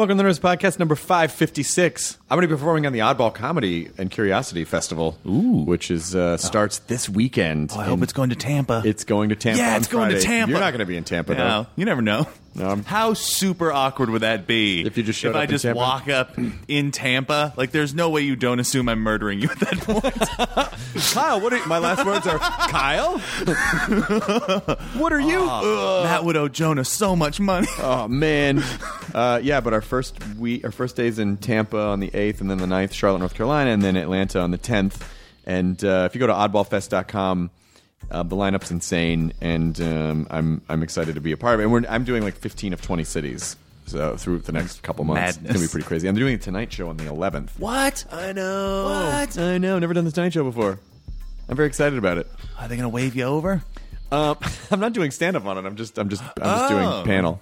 Welcome to the Nerdist Podcast number 556. I'm going to be performing on the Oddball Comedy and Curiosity Festival, Ooh. which is uh, starts this weekend. Oh, I hope And it's going to Tampa. It's going to Tampa. Yeah, on it's going to Friday. Tampa. You're not going to be in Tampa, no, though. you never know. How super awkward would that be If you just showed if up I in just Tampa? walk up in Tampa? Like, there's no way you don't assume I'm murdering you at that point. Kyle, what are my last words are Kyle? what are you? That would owe Jonah so much money. Oh man, uh, yeah. But our first week, our first days in Tampa on the eighth, and then the 9th, Charlotte, North Carolina, and then Atlanta on the tenth. And uh, if you go to oddballfest.com, uh, the lineup's insane, and um, I'm I'm excited to be a part of it. And we're, I'm doing like 15 of 20 cities. So through the next couple months, it's gonna be pretty crazy. I'm doing a Tonight Show on the 11th. What? I know. What? I know. Never done the Tonight Show before. I'm very excited about it. Are they going to wave you over? Um, I'm not doing stand up on it. I'm just I'm just I'm just Oh. doing panel.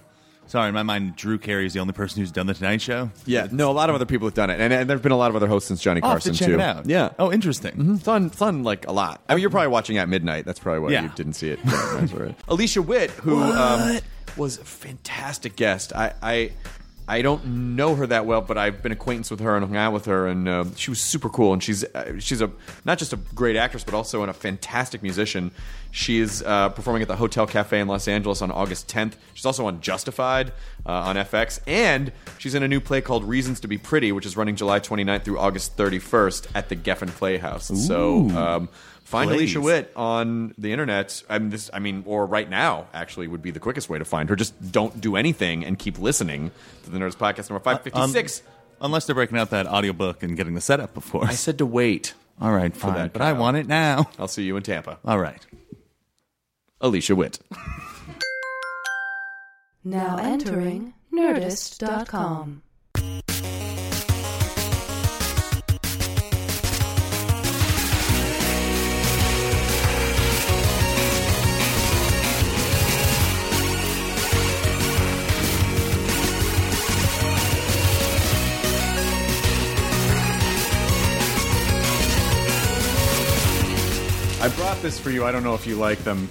Sorry, in my mind, Drew Carey is the only person who's done the Tonight Show. Yeah, no, a lot of other people have done it, and, and there have been a lot of other hosts since Johnny I'll have Carson to check too. it out. Yeah. Oh, interesting. It's on, it's on like a lot. I mean, you're probably watching at midnight. That's probably why Yeah. you didn't see it. Yeah, that's all right. Alicia Witt, who um, was a fantastic guest. I, I I don't know her that well, but I've been acquaintance with her and hung out with her, and uh, she was super cool. And she's uh, she's a not just a great actress, but also a fantastic musician. She is uh, performing at the Hotel Cafe in Los Angeles on August 10th. She's also on Justified uh, on FX, and she's in a new play called Reasons to Be Pretty, which is running July 29th through August 31st at the Geffen Playhouse. So. Um, Find Plays. Alicia Witt on the internet. I mean, this. I mean, or right now, actually, would be the quickest way to find her. Just don't do anything and keep listening to the Nerdist Podcast number uh, um, five fifty six. Unless they're breaking out that audiobook and getting the setup before. I said to wait. All right, fine. that, but I Kyle. want it now. I'll see you in Tampa. All right. Alicia Witt. Now entering Nerdist.com. I brought this for you. I don't know if you like them.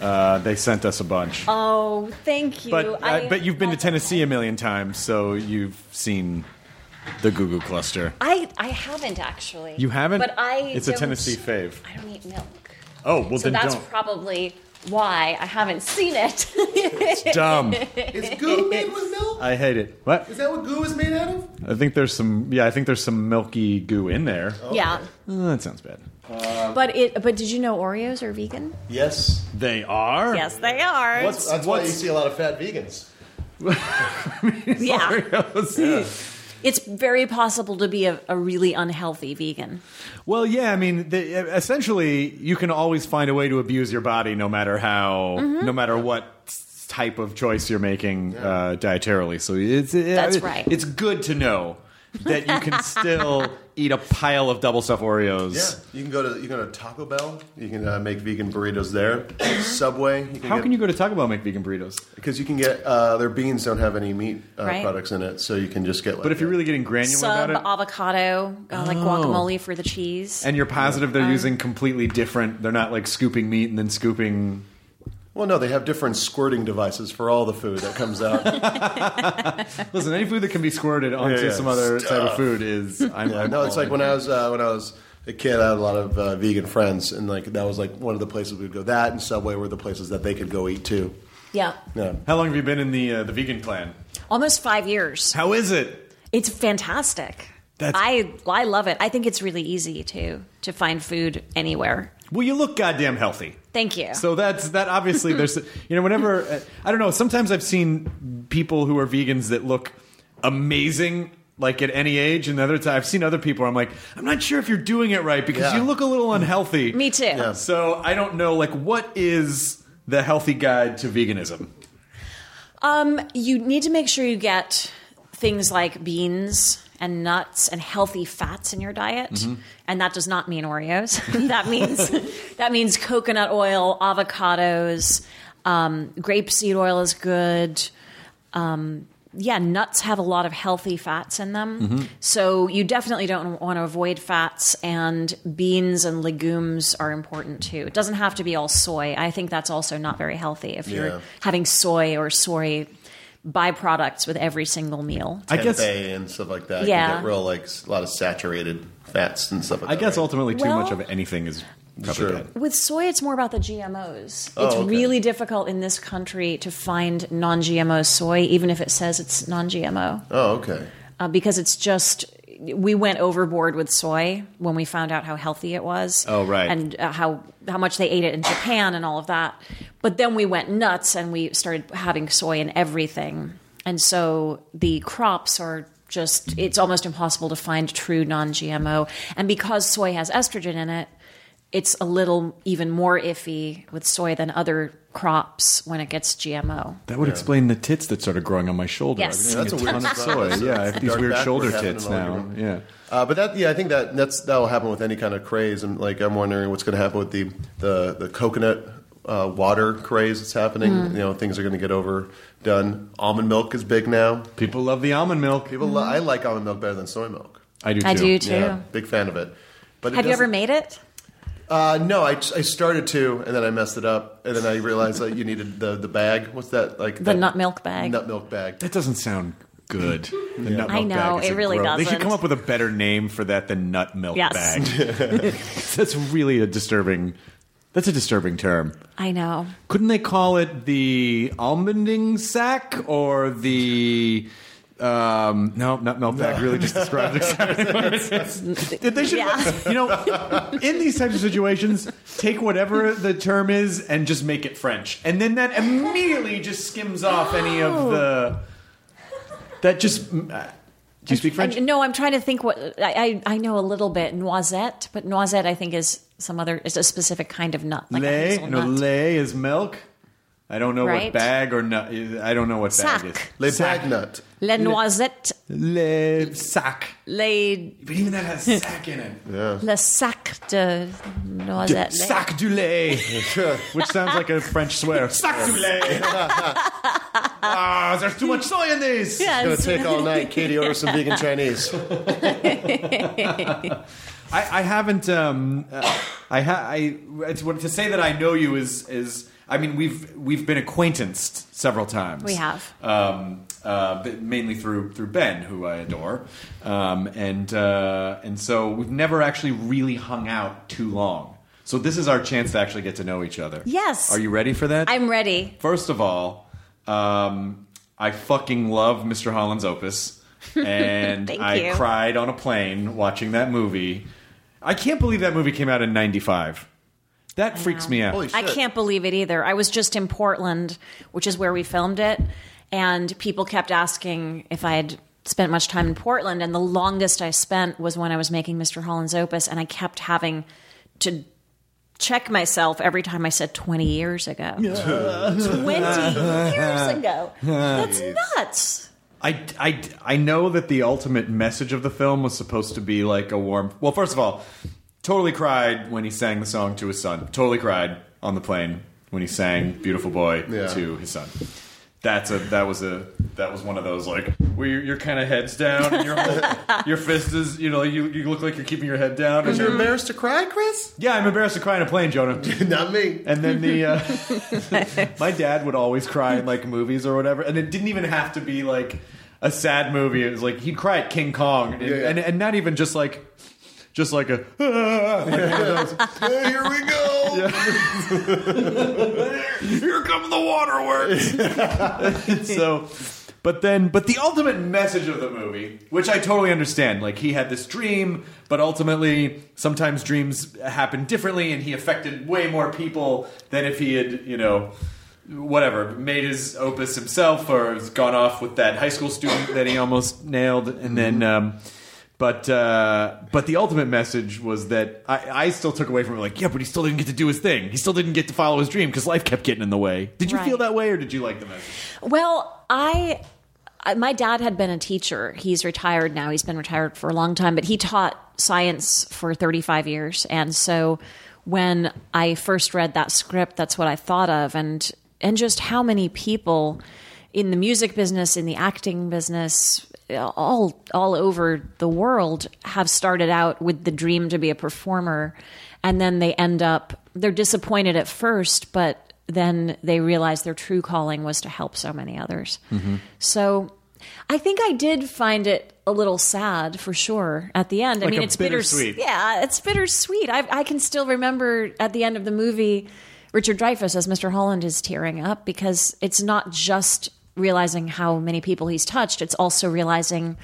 Uh, they sent us a bunch. Oh, thank you. but uh, I- but you've been to Tennessee a million times, so you've seen the Goo Goo Cluster. I I haven't actually. You haven't? But I. It's a don't- Tennessee fave. I don't eat milk. Oh well, So then that's don't. probably why I haven't seen it. Dumb. Is goo made with milk? I hate it. What? Is that what goo is made out of? I think there's some. Yeah, I think there's some milky goo in there. yeah. Oh, that sounds bad. But it. But did you know Oreos are vegan? Yes. They are. Yes, they are. That's, that's why you see a lot of fat vegans. yeah. It's very possible to be a, a really unhealthy vegan. Well, yeah. I mean, the, essentially, you can always find a way to abuse your body, no matter how, Mm-hmm. no matter what type of choice you're making uh, dietarily. So it's it- That's it- right. It's good to know that you can still eat a pile of double stuffed Oreos. Yeah, you can go to you can go to Taco Bell. You can uh, make vegan burritos there. Subway. You can How get, can you go to Taco Bell and make vegan burritos? Because you can get uh, their beans don't have any meat uh, Right. products in it, so you can just get. Like But if you're really getting granular Sub about it, avocado, uh, like guacamole for the cheese. and you're positive they're using completely different, they're not like scooping meat and then scooping. Well, no, they have different squirting devices for all the food that comes out. Listen, any food that can be squirted onto Yeah, yeah. some other type of food is. I'm, Yeah, I'm no, it's like when I was uh, when I was a kid, I had a lot of uh, vegan friends, and like that was like one of the places we'd go. That and Subway were the places that they could go eat too. Yeah. Yeah. How long have you been in the uh, the vegan clan? Almost five years. How is it? It's fantastic. That's- I I love it. I think it's really easy to to find food anywhere. Well, you look goddamn healthy. Thank you. So that's that. Obviously, there's you know whenever uh, I don't know. Sometimes I've seen people who are vegans that look amazing. Like at any age, and the other times I've seen other people. I'm like, I'm not sure if you're doing it right because Yeah. you look a little unhealthy. Me too. Yeah. So I don't know. Like, what is the healthy guide to veganism? Um, you need to make sure you get things like beans and nuts and healthy fats in your diet, Mm-hmm. and that does not mean Oreos. that means that means coconut oil, avocados, um, grapeseed oil is good. Um, yeah, nuts have a lot of healthy fats in them. Mm-hmm. So you definitely don't want to avoid fats, and beans and legumes are important too. It doesn't have to be all soy. I think that's also not very healthy if Yeah. you're having soy or soy byproducts with every single meal. I guess Tempeh and stuff like that. Yeah. You get real like a lot of saturated fats and stuff like I that. guess right? ultimately too Well- much of anything is probably Sure. bad. With soy, it's more about the GMOs. Oh, it's okay. really difficult in this country to find non GMO soy, even if it says it's non GMO. Oh, okay. uh, because it's just we went overboard with soy when we found out how healthy it was. Oh, right. and uh, how how much they ate it in Japan and all of that. But then we went nuts and we started having soy in everything, and so the crops are. Just, it's almost impossible to find true non GMO. And because soy has estrogen in it, it's a little even more iffy with soy than other crops when it gets GMO. That would explain the tits that started growing on my shoulder. Yes. Yeah, that's a a ton of soy. Yeah, I have these weird shoulder tits now. Yeah. Uh, but that, yeah, I think that that's that will happen with any kind of craze, and like I'm wondering what's going to happen with the the the coconut uh, water craze that's happening. Mm. You know, things are going to get overdone. Almond milk is big now. People love the almond milk. People, li- I like almond milk better than soy milk. I do too. I do too. Yeah, big fan of it. But it Have you ever made it? Uh, no, I, I started to, and then I messed it up, and then I realized that you needed the the bag. What's that like? The that nut milk bag. Nut milk bag. That doesn't sound good. The nut I milk know, bag is it a really gross- They should doesn't. come up with a better name for that than nut milk Yes. bag. That's really a disturbing. That's a disturbing term. I know. Couldn't they call it the almonding sack or the? Um, no, nut milk bag really just describes exactly what it is. They should, Yeah. you know, in these types of situations, take whatever the term is and just make it French, and then that immediately just skims off any of the. That just. uh, Do you speak French? I- no, I'm trying to think what I, I I know a little bit noisette, but noisette I think is some other is a specific kind of nut. Like a lait, no, hazelnut. lait is milk. I don't know what bag or nut. I don't know what bag is. Le Sac. bag nut. Le noisette, Le sac. les But even that has sac in it. le sac de noisette. Sac du lait. Which sounds like a French swear. Sac du lait. Ah, there's too much soy in this. It's gonna take all night. Katie, order some vegan Chinese. I, I haven't. Um, uh, I ha- I it's, what- to say that I know you is is. I mean, we've we've been acquaintanced several times. We have. um, uh, but mainly through through Ben, who I adore, um, and uh, and so we've never actually really hung out too long. So this is our chance to actually get to know each other. Yes. Are you ready for that? I'm ready. First of all, um, I fucking love Mr. Holland's Opus, and I you. cried on a plane watching that movie. I can't believe that movie came out in '95. That freaks me out. Holy shit. I can't believe it either. I was just in Portland, which is where we filmed it, and people kept asking if I had spent much time in Portland, and the longest I spent was when I was making Mr. Holland's Opus, and I kept having to check myself every time I said 20 years ago. 20 years ago. That's nuts. I, I, I know that the ultimate message of the film was supposed to be like a warm. Well, first of all, totally cried when he sang the song to his son. Totally cried on the plane when he sang "Beautiful Boy" Yeah. to his son. That's a that was a that was one of those like where you're, you're kind of heads down and your whole, your fist is you know you you look like you're keeping your head down. You're you're, embarrassed to cry, Chris? yeah, I'm embarrassed to cry in a plane, Jonah. Not me. And then the uh, my dad would always cry in like movies or whatever, and it didn't even have to be like a sad movie. It was like he'd cry at King Kong, and, Yeah, yeah. and, and not even just like just like a like one Hey, here we go. here come the waterworks. so, but then, but the ultimate message of the movie, which I totally understand, like he had this dream, but ultimately, sometimes dreams happen differently, and he affected way more people than if he had, you know. Whatever, made his opus himself, or has gone off with that high school student that he almost nailed, and then, um, but uh, but the ultimate message was that I, I still took away from it like, yeah, but he still didn't get to do his thing. He still didn't get to follow his dream because life kept getting in the way. Did you Right. feel that way, or did you like the message? Well, I, I my dad had been a teacher. He's retired now. He's been retired for a long time, but he taught science for 35 years. And so when I first read that script, that's what I thought of and and just how many people in the music business, in the acting business, all all over the world have started out with the dream to be a performer and then they end up they're disappointed at first, but then they realize their true calling was to help so many others. Mm-hmm. So I think I did find it a little sad for sure at the end. I mean, it's bittersweet. bittersweet. Yeah, it's bittersweet. I, I can still remember at the end of the movie, Richard Dreyfuss as Mr. Holland is tearing up because it's not just realizing how many people he's touched, it's also realizing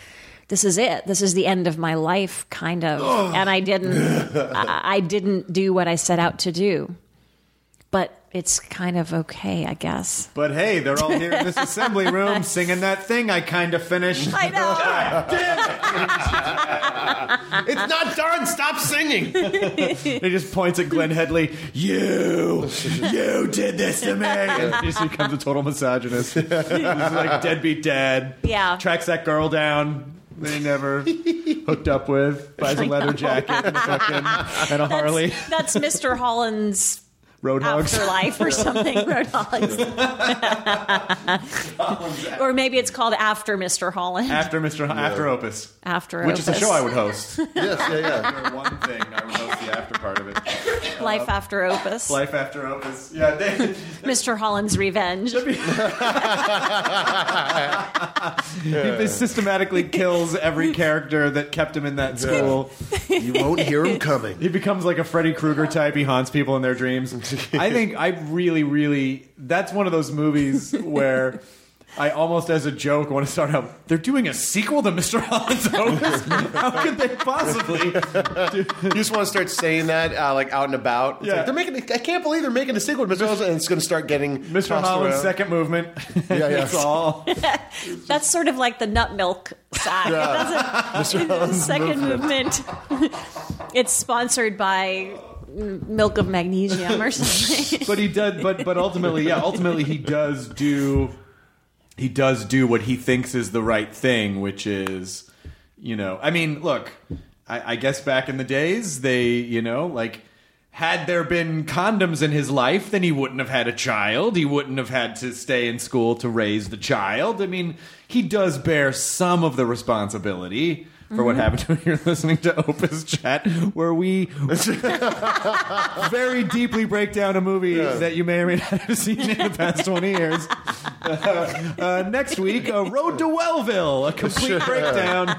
this is it. This is the end of my life, kind of. and I didn't, I, I didn't do what I set out to do. But it's kind of okay, I guess. But hey, they're all here in this assembly room singing that thing I kind of finished. I know. It's not done. Stop singing. he just points at Glenne Headly. You, you did this to me. And he just becomes a total misogynist. He's like deadbeat dad. Yeah. Tracks that girl down. they never hooked up with. Buys a leather jacket and a, fucking, and a Harley. That's Mr. Holland's Roadhogs. afterlife or something. Roadhogs. or maybe it's called After Mr. Holland. After Mr. After Opus. After Which is a show I would host. yes, yeah, yeah. For one thing, I would host the after part of it. Life After Opus. Life after Opus. Yeah, they, Mr. Holland's Revenge. he systematically kills every character that kept him in that school. You won't hear him coming. He becomes like a Freddy Krueger type. He haunts people in their dreams. I think I really, really. That's one of those movies where I almost, as a joke, want to start out. They're doing a sequel to Mr. Holland's Opus. How could they possibly? You just want to start saying that, uh, like out and about. It's Yeah. like, they're making. I can't believe they're making a sequel to Mr. Holland's, and it's going to start getting Mr. Holland's around. second movement. Yeah, yeah. it's all. That's sort of like the nut milk side. That's a, the second movement. it's sponsored by milk of magnesium or something. but he does but but ultimately yeah ultimately he does do he does do what he thinks is the right thing which is you know i mean look i, I guess back in the days they you know like had there been condoms in his life then he wouldn't have had a child. He wouldn't have had to stay in school to raise the child. I mean he does bear some of the responsibility for what happened to him. You're listening to Opus Chat, where we very deeply break down a movie that you may or may not have seen in the past 20 years. Uh, uh, next week, uh, Road to Wellville, a complete breakdown.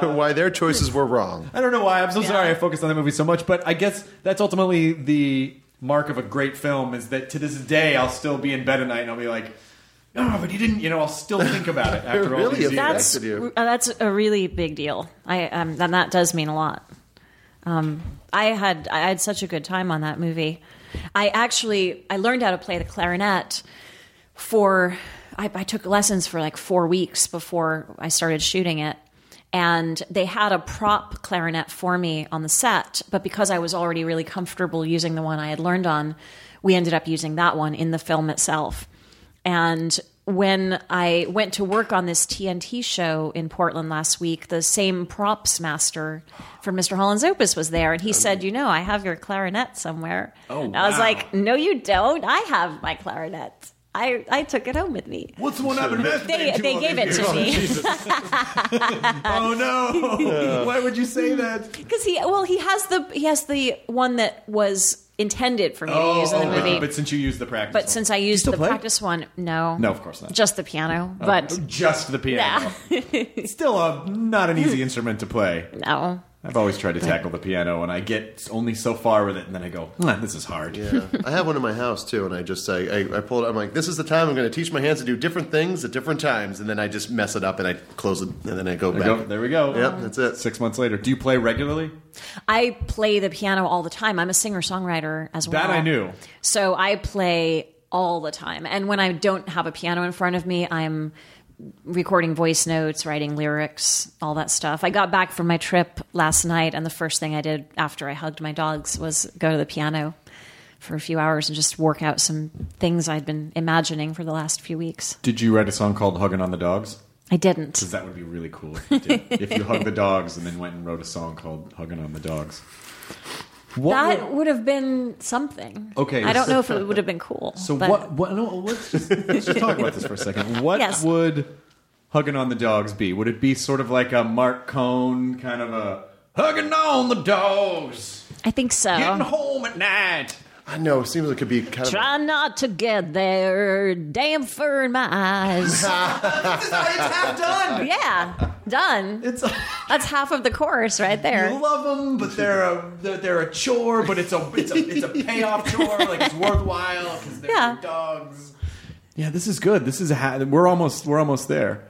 Why their choices were wrong. I don't know why. I'm so sorry I focused on that movie so much, but I guess that's ultimately the mark of a great film is that to this day I'll still be in bed at night and I'll be like, no, but you didn't, you know, I'll still think about it after all Really these years. that's affected uh, that's a really big deal. I um, and that does mean a lot. Um, I had I had such a good time on that movie. I actually I learned how to play the clarinet for I, I took lessons for like four weeks before I started shooting it. And they had a prop clarinet for me on the set, but because I was already really comfortable using the one I had learned on, we ended up using that one in the film itself. And when I went to work on this TNT show in Portland last week, the same props master for Mr. Holland's Opus was there, and he said, "You know, I have your clarinet somewhere." Oh, and I was wow. like, "No, you don't. I have my clarinet. I I took it home with me." What's the one I've been They they gave it to me Oh no! Why would you say that? because he well he has the he has the one that was intended for me to oh, use in the movie. Oh, but since you used the practice, But one. since I used the play? practice one, no, No, of course not. just the piano. Oh, but just the piano, yeah, still a not an easy instrument to play. no, I've always tried to tackle the piano, and I get only so far with it, and then I go, "Nah, "This is hard." Yeah, I have one in my house too, and I just I, I, I pull it. I'm like, this is the time I'm going to teach my hands to do different things at different times, and then I just mess it up and I close it, and then I go There, back. go. there we go. Yep, that's it. Six months later, do you play regularly? I play the piano all the time. I'm a singer songwriter as well. That I knew. So I play all the time. And when I don't have a piano in front of me, I'm recording voice notes, writing lyrics, all that stuff. I got back from my trip last night, and the first thing I did after I hugged my dogs was go to the piano for a few hours and just work out some things I'd been imagining for the last few weeks. Did you write a song called "Hugging on the Dogs"? I didn't. Because that would be really cool if you did. if you hugged the dogs and then went and wrote a song called "Hugging on the Dogs." What That would- would have been something. Okay, I don't know if it would have been cool. So but- what? What? No, let's just, let's just talk about this for a second. What Yes. would hugging on the dogs be? Would it be sort of like a Marc Cohn kind of a hugging on the dogs, I think so. getting home at night? I know. It seems like it could be kind of. Try not to get there. Damn fur in my eyes. it's half done. yeah, done. It's That's half of the chorus right there. you love them, but they're a they're, they're a chore. But it's a it's a it's a payoff chore. Like it's worthwhile because they're Yeah. your dogs. Yeah, this is good. This is a ha- we're almost we're almost there.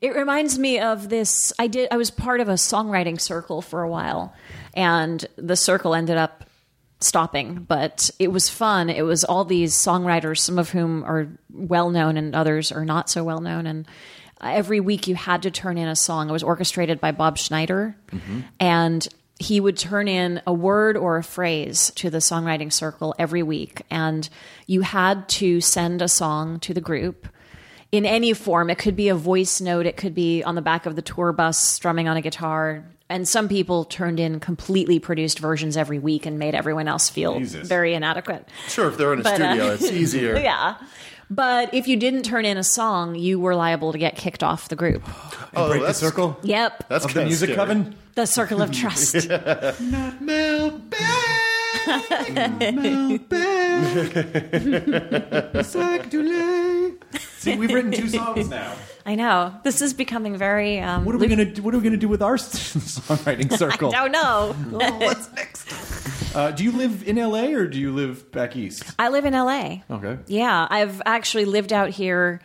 It reminds me of this. I did. I was part of a songwriting circle for a while, and the circle ended up stopping. But it was fun. It was all these songwriters, some of whom are well known, and others are not so well known. And every week you had to turn in a song. It was orchestrated by Bob Schneider, mm-hmm. and he would turn in a word or a phrase to the songwriting circle every week, and you had to send a song to the group in any form. It could be a voice note, it could be on the back of the tour bus strumming on a guitar. And some people turned in completely produced versions every week and made everyone else feel Jesus. very inadequate. Sure, if they're in a But, uh, studio, it's easier. Yeah. But if you didn't turn in a song, you were liable to get kicked off the group. Oh, Break the circle Yep. That's of the music scary. coven. The circle of trust. Not Mel Mel See, we've written two songs now. I know. This is becoming very. Um, What are we luc- gonna do, What are we gonna do with our songwriting circle? I don't know. What's next? Uh, do you live in LA or do you live back east? I live in LA. Okay. Yeah, I've actually lived out here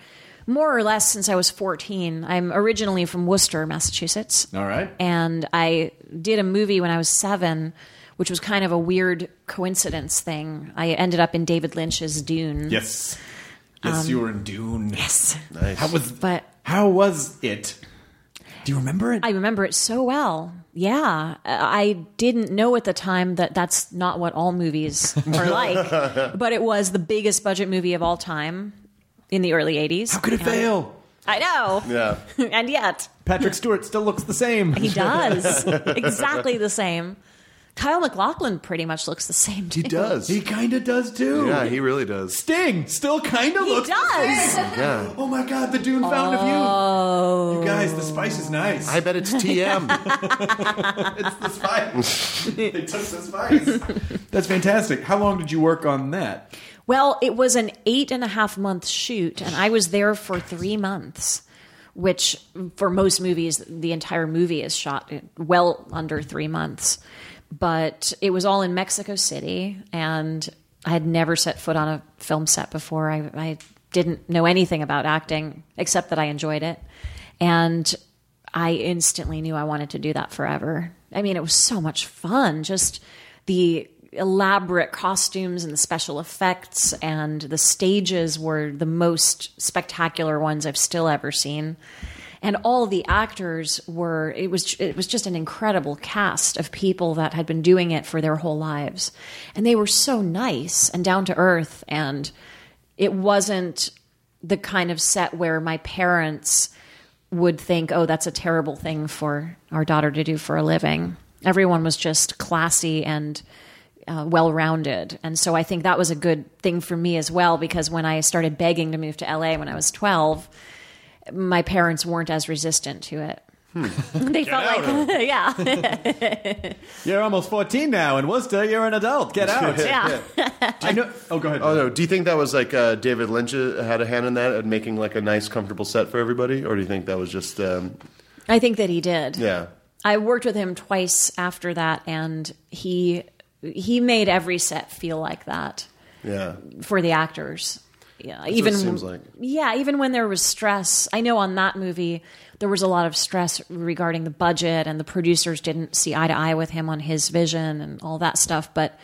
more or less since I was 14. I'm originally from Worcester, Massachusetts. All right. And I did a movie when I was seven, which was kind of a weird coincidence thing. I ended up in David Lynch's Dune. Yes. Yes, um, you were in Dune. Yes. Nice. How was But How was it? Do you remember it? I remember it so well. Yeah. I didn't know at the time that that's not what all movies are like, but it was the biggest budget movie of all time in the early 80s. How could it And- fail? I know. Yeah. and yet, Patrick Stewart still looks the same. he does. exactly the same. Kyle MacLachlan pretty much looks the same. He too. does. He kind of does too. yeah, he really does. Sting still kind of He looks. does. Yeah. Oh my God, the Dune Fountain of Youth. Oh. You guys, the spice is nice. I bet it's TM. it's the spice. they took the spice. That's fantastic. How long did you work on that? Well, it was an eight and a half month shoot, and I was there for three months, which for most movies, the entire movie is shot in well under three months. But it was all in Mexico City, and I had never set foot on a film set before. I, I didn't know anything about acting except that I enjoyed it. And I instantly knew I wanted to do that forever. I mean, it was so much fun. Just the elaborate costumes and the special effects and the stages were the most spectacular ones I've still ever seen. And all the actors were it was it was just an incredible cast of people that had been doing it for their whole lives. And they were so nice and down to earth and it wasn't the kind of set where my parents would think, oh, that's a terrible thing for our daughter to do for a living. Everyone was just classy and uh, well rounded. And so I think that was a good thing for me as well, because when I started begging to move to LA when I was 12, my parents weren't as resistant to it. they felt like, yeah, You're almost 14 now. In Worcester, you're an adult. Get out. yeah. I know. Oh, go ahead. Oh no! Do you think that was like uh, David Lynch uh, had a hand in that at making like a nice, comfortable set for everybody, or do you think that was just um, I think that he did. yeah? I worked with him twice after that, and he he made every set feel like that Yeah. for the actors. Yeah, what even it seems like. yeah, even when there was stress. I know on that movie there was a lot of stress regarding the budget, and the producers didn't see eye to eye with him on his vision and all that stuff. But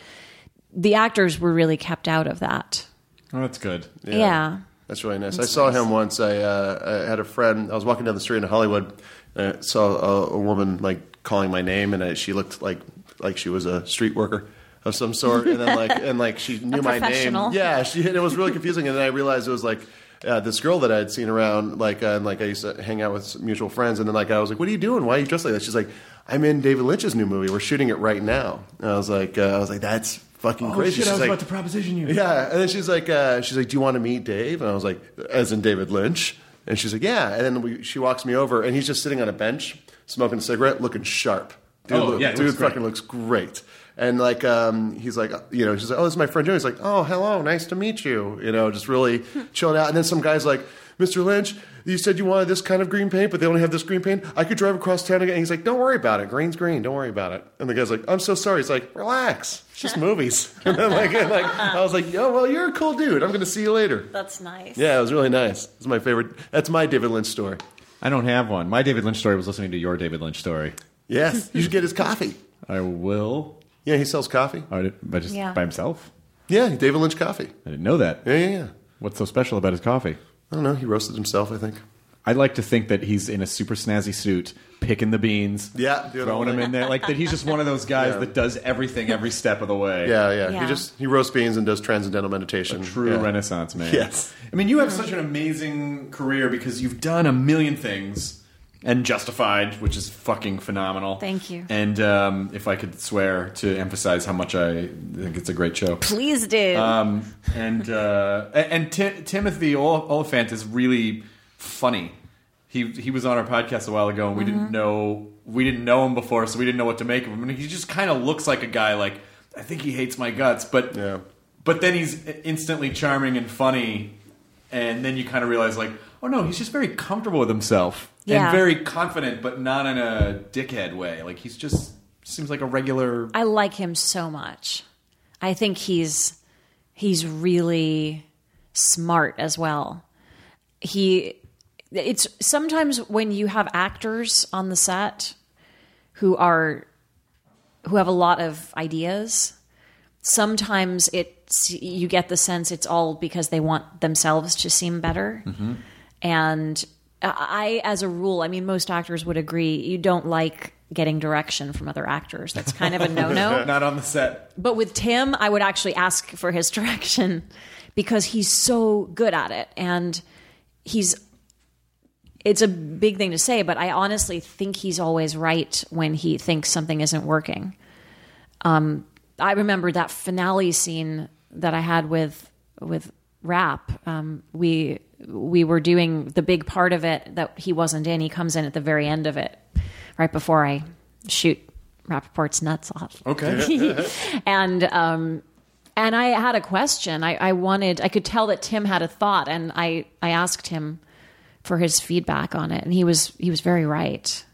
the actors were really kept out of that. Oh, that's good. Yeah. That's really nice. I saw him once. I, uh, I had a friend. I was walking down the street in Hollywood. And I saw a, a woman like calling my name, and I, she looked like like she was a street worker of some sort. And then like and like she knew my name. Yeah, she. And it was really confusing. And then I realized it was like. Uh, this girl that I had seen around, like, uh, and like I used to hang out with some mutual friends, and then like I was like, "What are you doing? Why are you dressed like that?" She's like, "I'm in David Lynch's new movie. We're shooting it right now." And I was like, uh, "I was like, that's fucking crazy." She's like, proposition you. yeah, and then she's like, uh, she's like, "Do you want to meet Dave?" And I was like, "As in David Lynch?" And she's like, "Yeah." And then we, she walks me over, and he's just sitting on a bench, smoking a cigarette, looking sharp. Dude, Oh, look- yeah, dude looks great. fucking looks great. And like, um, he's like, you know, she's like, "Oh, this is my friend Joe." He's like, "Oh, hello, nice to meet you." You know, just really chilling out. And then some guy's like, "Mr. Lynch." You said you wanted this kind of green paint, but they only have this green paint. I could drive across town again. And he's like, "Don't worry about it. Green's green. Don't worry about it." And the guy's like, "I'm so sorry." He's like, "Relax. It's just movies." and then like, and like, I was like, "Yo, well, you're a cool dude. I'm going to see you later." That's nice. Yeah, it was really nice. It's my favorite. That's my David Lynch story. I don't have one. My David Lynch story was listening to your David Lynch story. Yes, you should get his coffee. I will. Yeah, he sells coffee. Oh, did- but just Yeah. by himself? Yeah, David Lynch coffee. I didn't know that. Yeah, yeah, yeah. What's so special about his coffee? I don't know. He roasted himself, I think. I like to think that he's in a super snazzy suit, picking the beans, Yeah, doing all throwing them that. in there, like that. He's just one of those guys Yeah. that does everything every step of the way. Yeah, yeah, Yeah. He just he roasts beans and does transcendental meditation. true Yeah. Renaissance man. Yes. I mean, you have such an amazing career because you've done a million things. And Justified, which is fucking phenomenal. Thank you. And um, if I could swear to emphasize how much I think it's a great show. Please do. Um, and uh, and Ti- Timothy Olyphant is really funny. He he was on our podcast a while ago, and we Mm-hmm. didn't know we didn't know him before, so we didn't know what to make of him. And he just kind of looks like a guy like I think he hates my guts, but Yeah. but then he's instantly charming and funny, and then you kind of realize like oh no, he's just very comfortable with himself Yeah. and very confident, but not in a dickhead way. Like he's just seems like a regular. I like him so much. I think he's he's really smart as well. He it's sometimes when you have actors on the set who are who have a lot of ideas, sometimes it's you get the sense it's all because they want themselves to seem better. Mm-hmm. And I, as a rule, I mean, most actors would agree, you don't like getting direction from other actors. That's kind of a no no. not on the set. But with Tim, I would actually ask for his direction because he's so good at it. And he's, it's a big thing to say, but I honestly think he's always right when he thinks something isn't working. Um, I remember that finale scene that I had with, with Rap. Um, we, we were doing the big part of it that he wasn't in. He comes in at the very end of it, right before I shoot Rapaport's nuts off Okay. and um, and I had a question. I, I wanted. I could tell that Tim had a thought, and I I asked him for his feedback on it, and he was he was very right.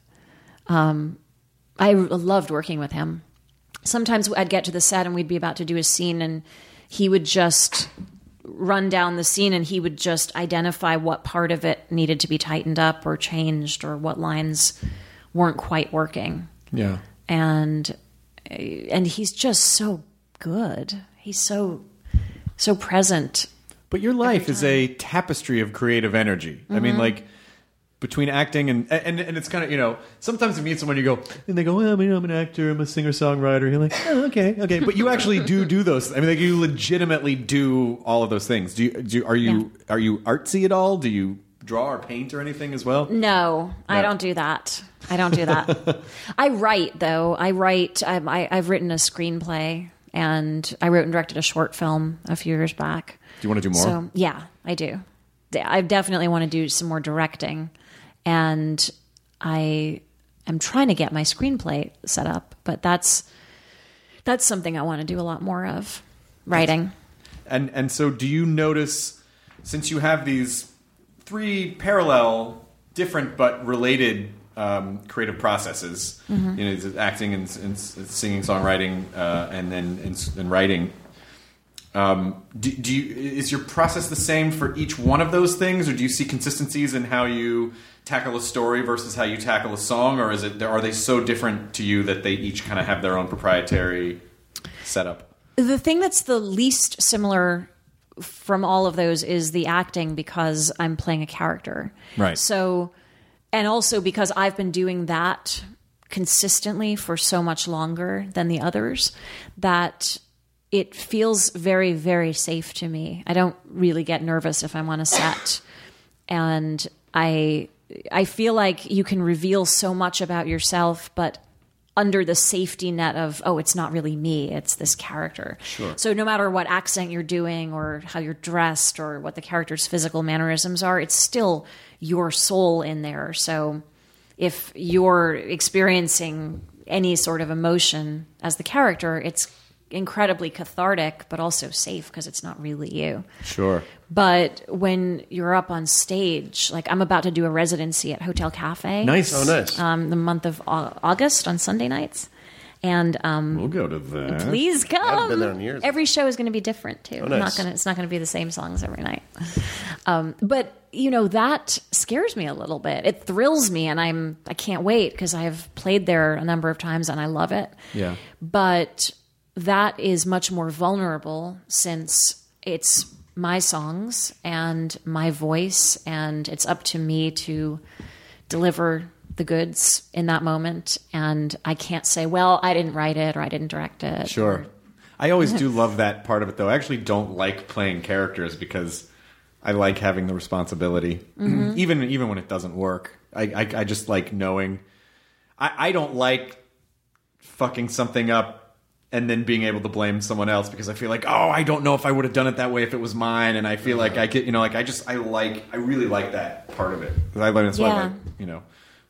Um, I loved working with him. Sometimes I'd get to the set and we'd be about to do a scene, and he would just run down the scene and he would just identify what part of it needed to be tightened up or changed or what lines weren't quite working yeah. and and he's just so good. He's so so present. But your life is a tapestry of creative energy. I mean, mm-hmm. like between acting and and and it's kind of you know sometimes you meet someone you go and they go well I mean I'm an actor I'm a singer songwriter you're like oh, okay okay but you actually do do those I mean like you legitimately do all of those things do you do are you are you artsy at all do you draw or paint or anything as well No, I don't do that. I don't do that. I write though. I write. I, I, I've written a screenplay and I wrote and directed a short film a few years back. do you want to do more So yeah, I do. I definitely want to do some more directing, and I am trying to get my screenplay set up. But that's that's something I want to do a lot more of. Writing. And and so do you notice since you have these three parallel, different but related um, creative processes. Mm-hmm. You know, acting and, and singing, songwriting, uh, and then and, and writing. Um, do, do you is your process the same for each one of those things, or do you see consistencies in how you tackle a story versus how you tackle a song, or is it are they so different to you that they each kind of have their own proprietary setup? The thing that's the least similar from all of those is the acting because I'm playing a character. Right. So, and also because I've been doing that consistently for so much longer than the others that it feels very, very safe to me. I don't really get nervous if I'm on a set. And I I feel like you can reveal so much about yourself, but under the safety net of oh it's not really me it's this character sure so no matter what accent you're doing or how you're dressed or what the character's physical mannerisms are it's still your soul in there so if you're experiencing any sort of emotion as the character it's incredibly cathartic but also safe because it's not really you Sure. but when you're up on stage like i'm about to do a residency at hotel cafe Nice. Oh, nice. um, the month of Au- August on Sunday nights. And um, We'll go to that. please come. haven't been there in years. Every show is going to be different too. Oh, nice. Not gonna, it's not going to be the same songs every night. Um, but you know that scares me a little bit. It thrills me, and I'm I can't wait because I've played there a number of times and I love it. Yeah. But that is much more vulnerable since it's my songs and my voice, and it's up to me to deliver the goods in that moment. And I can't say, well, I didn't write it or I didn't direct it. Sure. I always do love that part of it, though. I actually don't like playing characters because I like having the responsibility, mm-hmm. even even when it doesn't work. I, I, I just like knowing. I, I don't like fucking something up and then being able to blame someone else because I feel like, oh, I don't know if I would have done it that way if it was mine, and I feel like I get, you know, like I just I like I really like that part of it. Because I learned that's why I like you know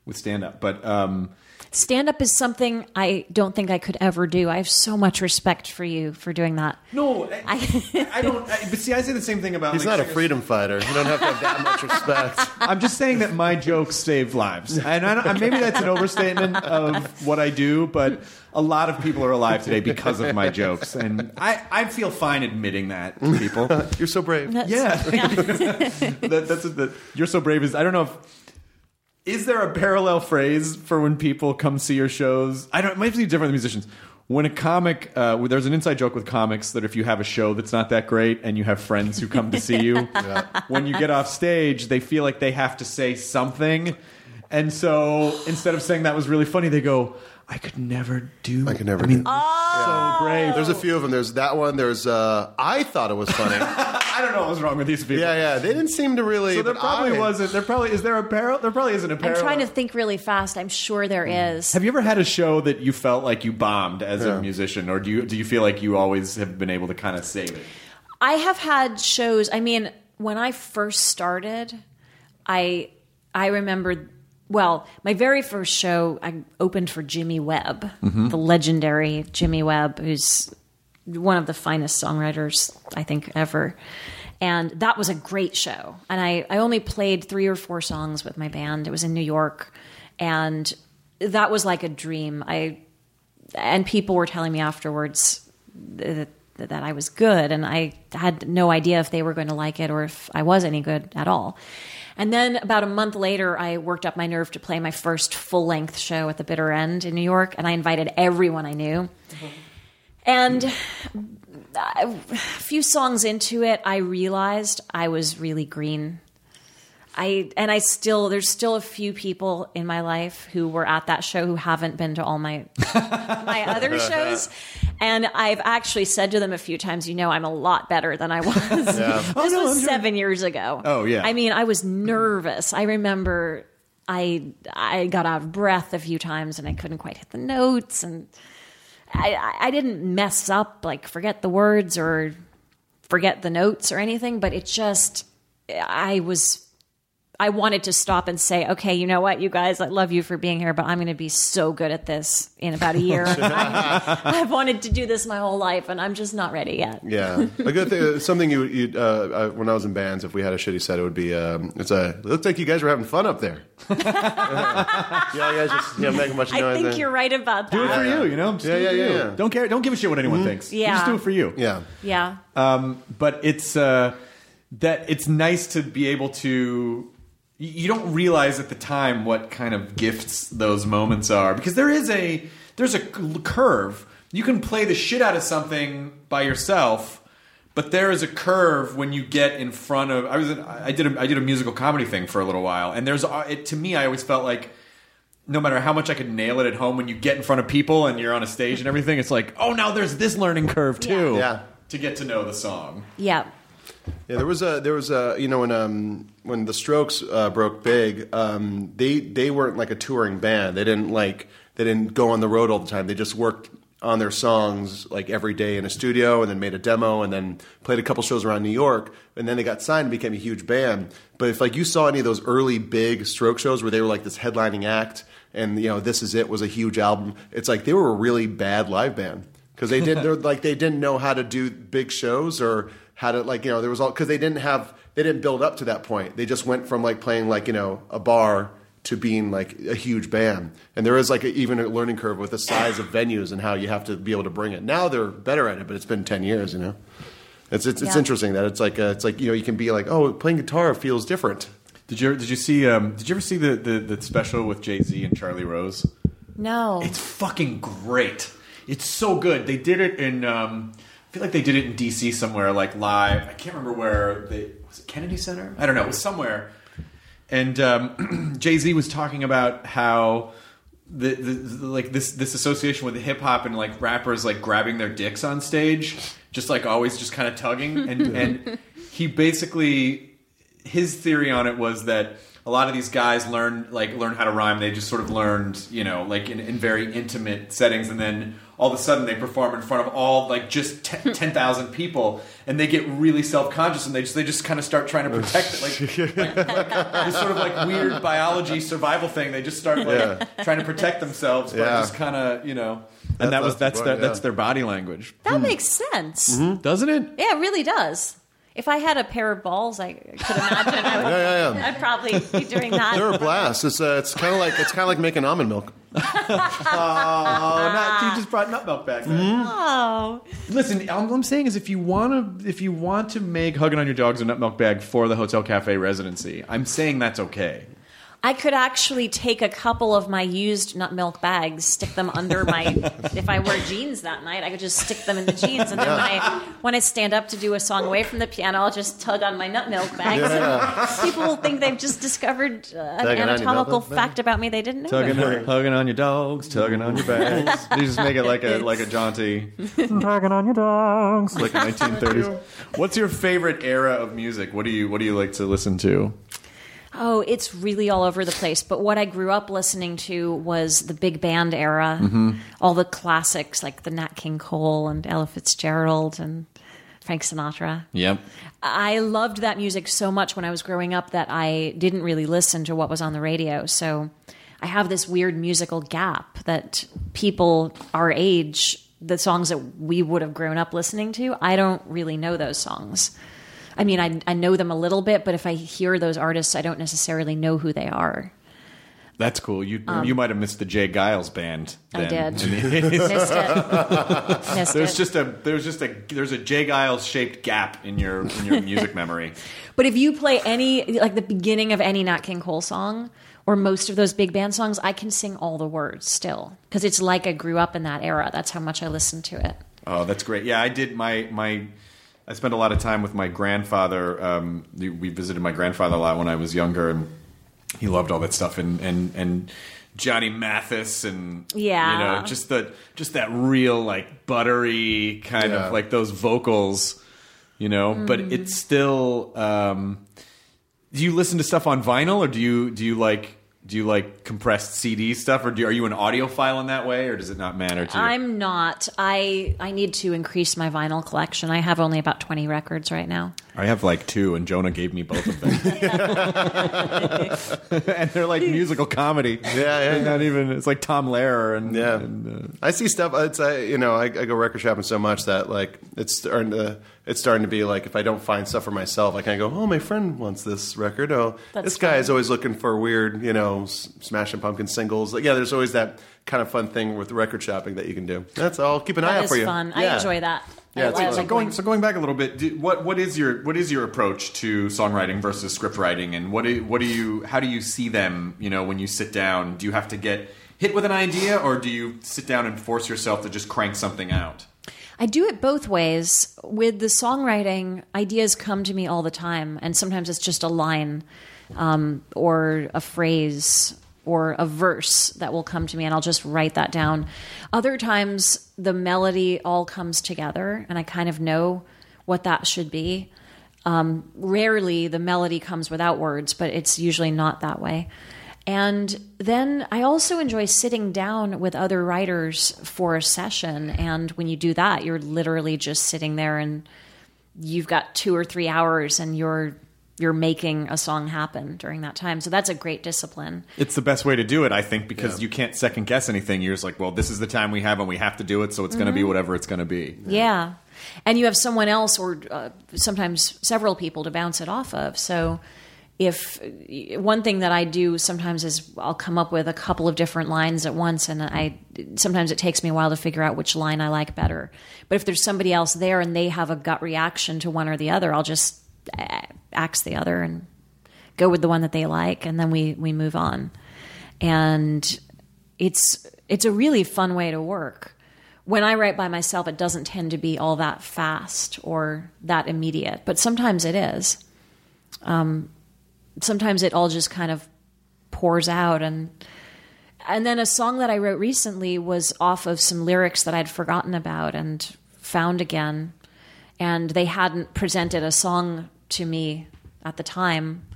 with stand up, but um. Stand up is something I don't think I could ever do. I have so much respect for you for doing that. No, I, I don't. I, but see, I say the same thing about. He's like, not a freedom fighter. You don't have to have that much respect. I'm just saying that my jokes save lives, and I maybe that's an overstatement of what I do. But a lot of people are alive today because of my jokes, and I, I feel fine admitting that to people. You're so brave. yeah, that, that's what the, you're so brave. Is I don't know if. Is there a parallel phrase for when people come see your shows? I don't. It might be different with musicians. When a comic, uh, there's an inside joke with comics that if you have a show that's not that great and you have friends who come to see you, when you get off stage, they feel like they have to say something, and so instead of saying that was really funny, they go, "I could never do." I could never I mean, do- Oh. so brave. There's a few of them. There's that one. There's uh, I thought it was funny. I don't know what was wrong with these people. yeah, yeah. They didn't seem to really. So there probably I- wasn't. There probably is there a parallel. There probably isn't a parallel. I'm trying to think really fast. I'm sure there is. Have you ever had a show that you felt like you bombed as a musician, or do you do you feel like you always have been able to kind of save it? I have had shows. I mean, when I first started, I I remember. Well, my very first show, I opened for Jimmy Webb, mm-hmm. the legendary Jimmy Webb, who's one of the finest songwriters I think ever. And that was a great show. And I, I only played three or four songs with my band. It was in New York, and that was like a dream. I and people were telling me afterwards that, that I was good, and I had no idea if they were going to like it or if I was any good at all. And then about a month later, I worked up my nerve to play my first full length show at the Bitter End in New York, and I invited everyone I knew. And a few songs into it, I realized I was really green. I and I still there's still a few people in my life who were at that show who haven't been to all my my other shows, and I've actually said to them a few times, you know, I'm a lot better than I was. Oh, this was seven years ago. Oh, yeah. I mean, I was nervous. I remember I I got out of breath a few times and I couldn't quite hit the notes and. I, I- I didn't mess up, like forget the words or forget the notes or anything, but it just, I was, I wanted to stop and say, okay, you know what, you guys, I love you for being here, but I'm going to be so good at this in about a year. I, I've wanted to do this my whole life, and I'm just not ready yet. Yeah, a good thing. Something you, you uh, uh, when I was in bands, if we had a shitty set, it would be. Um, it's a. It looks like you guys were having fun up there. yeah, you guys just yeah making much noise. I think there. you're right about that. Do it for you, you know. Just Yeah, yeah, yeah, yeah, Don't care. Don't give a shit what anyone thinks. You Yeah. just do it for you. Yeah, Yeah. Um, but it's uh, that it's nice to be able to. Y- You don't realize at the time what kind of gifts those moments are because there is a there's a curve. You can play the shit out of something by yourself, but there is a curve when you get in front of. I was in, I did a, I did a musical comedy thing for a little while, and there's uh, it, to me I always felt like no matter how much I could nail it at home, when you get in front of people and you're on a stage and everything, it's like, oh, now there's this learning curve too. Yeah. To get to know the song. Yeah. Yeah. There was a there was a you know when um when the Strokes uh, broke big, um they they weren't like a touring band. They didn't like they didn't go on the road all the time. They just worked on their songs like every day in a studio and then made a demo and then played a couple shows around New York and then they got signed and became a huge band. But if like you saw any of those early big stroke shows where they were like this headlining act and you know This Is It was a huge album, it's like they were a really bad live band because they didn't they're like they didn't know how to do big shows or how to like you know there was all because they didn't have they didn't build up to that point. They just went from like playing like you know a bar to being like a huge band. And there is like a, even a learning curve with the size of venues and how you have to be able to bring it. Now they're better at it, but it's been ten years, you know. It's it's, it's Yeah. interesting that it's like uh it's like you know you can be like oh playing guitar feels different. Did you did you see um, did you ever see the, the, the special with Jay Z and Charlie Rose? No. It's fucking great. It's so good. They did it in um, I feel like they did it in DC somewhere like live. I can't remember where they was it Kennedy Center? I don't know. It was somewhere. And um, Jay Z was talking about how the, the, the like this this association with hip hop and like rappers like grabbing their dicks on stage, just like always just kind of tugging and and he basically his theory on it was that a lot of these guys learn like learn how to rhyme. They just sort of learned, you know, like in, in very intimate settings, and then all of a sudden they perform in front of all like just ten hmm. ten thousand people, and they get really self conscious, and they just they just kind of start trying to protect it, like, like, like this sort of like weird biology survival thing. They just start like trying to protect themselves by Yeah. just kind of you know. That- And that was that's that's the their yeah. that's their body language, that hmm. makes sense. Mm-hmm. doesn't it? Yeah, it really does. If I had a pair of balls, I could imagine I would, Yeah, yeah, yeah. I'd probably be doing that. They're a blast. It's uh, it's kind of like it's kind of like making almond milk. Oh, not, you just brought nut milk back. then. Mm-hmm. oh. Listen, all I'm saying is if you want to if you want to make hugging on your dogs a nut milk bag for the hotel cafe residency, I'm saying that's okay. I could actually take a couple of my used nut milk bags, stick them under my. if I wear jeans that night, I could just stick them in the jeans, and then when I when I stand up to do a song away from the piano, I'll just tug on my nut milk bags. And people will think they've just discovered uh, an Tugging on your nut anatomical milk bag. fact about me they didn't know. Tugging, on, hugging on your dogs, tugging on your bags. you just make it like a like a jaunty. tugging on your dogs, like 1930s. What's your favorite era of music? What do you what do you like to listen to? Oh, it's really all over the place. But what I grew up listening to was the big band era, mm-hmm. all the classics like the Nat King Cole and Ella Fitzgerald and Frank Sinatra. Yep. I loved that music so much when I was growing up that I didn't really listen to what was on the radio. So I have this weird musical gap that people our age, the songs that we would have grown up listening to, I don't really know those songs. I mean, I, I know them a little bit, but if I hear those artists, I don't necessarily know who they are. That's cool. You you might have missed the J. Geils band. Um, I did. In the 80s. Missed it. Missed There's it. just a there's just a there's a J. Geils shaped gap in your in your music memory. But if you play any, like the beginning of any Nat King Cole song, or most of those big band songs, I can sing all the words still because it's like I grew up in that era. That's how much I listened to it. Oh, that's great. Yeah, I did my my. I spent a lot of time with my grandfather. Um, we visited my grandfather a lot when I was younger, and he loved all that stuff. And and and Johnny Mathis, and Yeah. you know, just the just that real like buttery kind Yeah. of like those vocals, you know. But Mm. it's still. Um, do you listen to stuff on vinyl, or do you do you like do you like compressed CD stuff, or do, are you an audiophile in that way, or does it not matter to you? I'm not. I I need to increase my vinyl collection. I have only about 20 records right now. I have like two, and Jonah gave me both of them, and they're like musical comedy. Yeah, yeah, They're not even. It's like Tom Lehrer and Yeah, and, uh, I see stuff. It's I, you know I, I go record shopping so much that like it's starting to it's starting to be like if I don't find stuff for myself, I kind of go, oh, my friend wants this record. Oh, That's this guy fun. is always looking for weird, you know, s- Smashing Pumpkin singles. Like, yeah, there's always that kind of fun thing with record shopping that you can do. That's all. Keep an eye out for you. That's fun. I enjoy that. Yeah, it's so going going- so going back a little bit, do, what what is your what is your approach to songwriting versus script writing, and what do, what do you how do you see them? You know, when you sit down, do you have to get hit with an idea, or do you sit down and force yourself to just crank something out? I do it both ways. With the songwriting, ideas come to me all the time, and sometimes it's just a line um, or a phrase or a verse that will come to me, and I'll just write that down. Other times, the melody all comes together, and I kind of know what that should be. Um, rarely the melody comes without words, but it's usually not that way. And then I also enjoy sitting down with other writers for a session. And when you do that, you're literally just sitting there and you've got two or three hours and you're you're making a song happen during that time. So that's a great discipline. It's the best way to do it, I think, because you can't second guess anything. You're just like, well, this is the time we have, and we have to do it, so it's going to be whatever it's going to be. Yeah. And you have someone else or uh, sometimes several people to bounce it off of. So if one thing that I do sometimes is I'll come up with a couple of different lines at once and I sometimes it takes me a while to figure out which line I like better. But if there's somebody else there and they have a gut reaction to one or the other, I'll just axe the other and go with the one that they like and then we we move on. And it's it's a really fun way to work. When I write by myself, it doesn't tend to be all that fast or that immediate, but sometimes it is. Um, sometimes it all just kind of pours out, and and then a song that I wrote recently was off of some lyrics that I'd forgotten about and found again, and they hadn't presented a song to me at the time,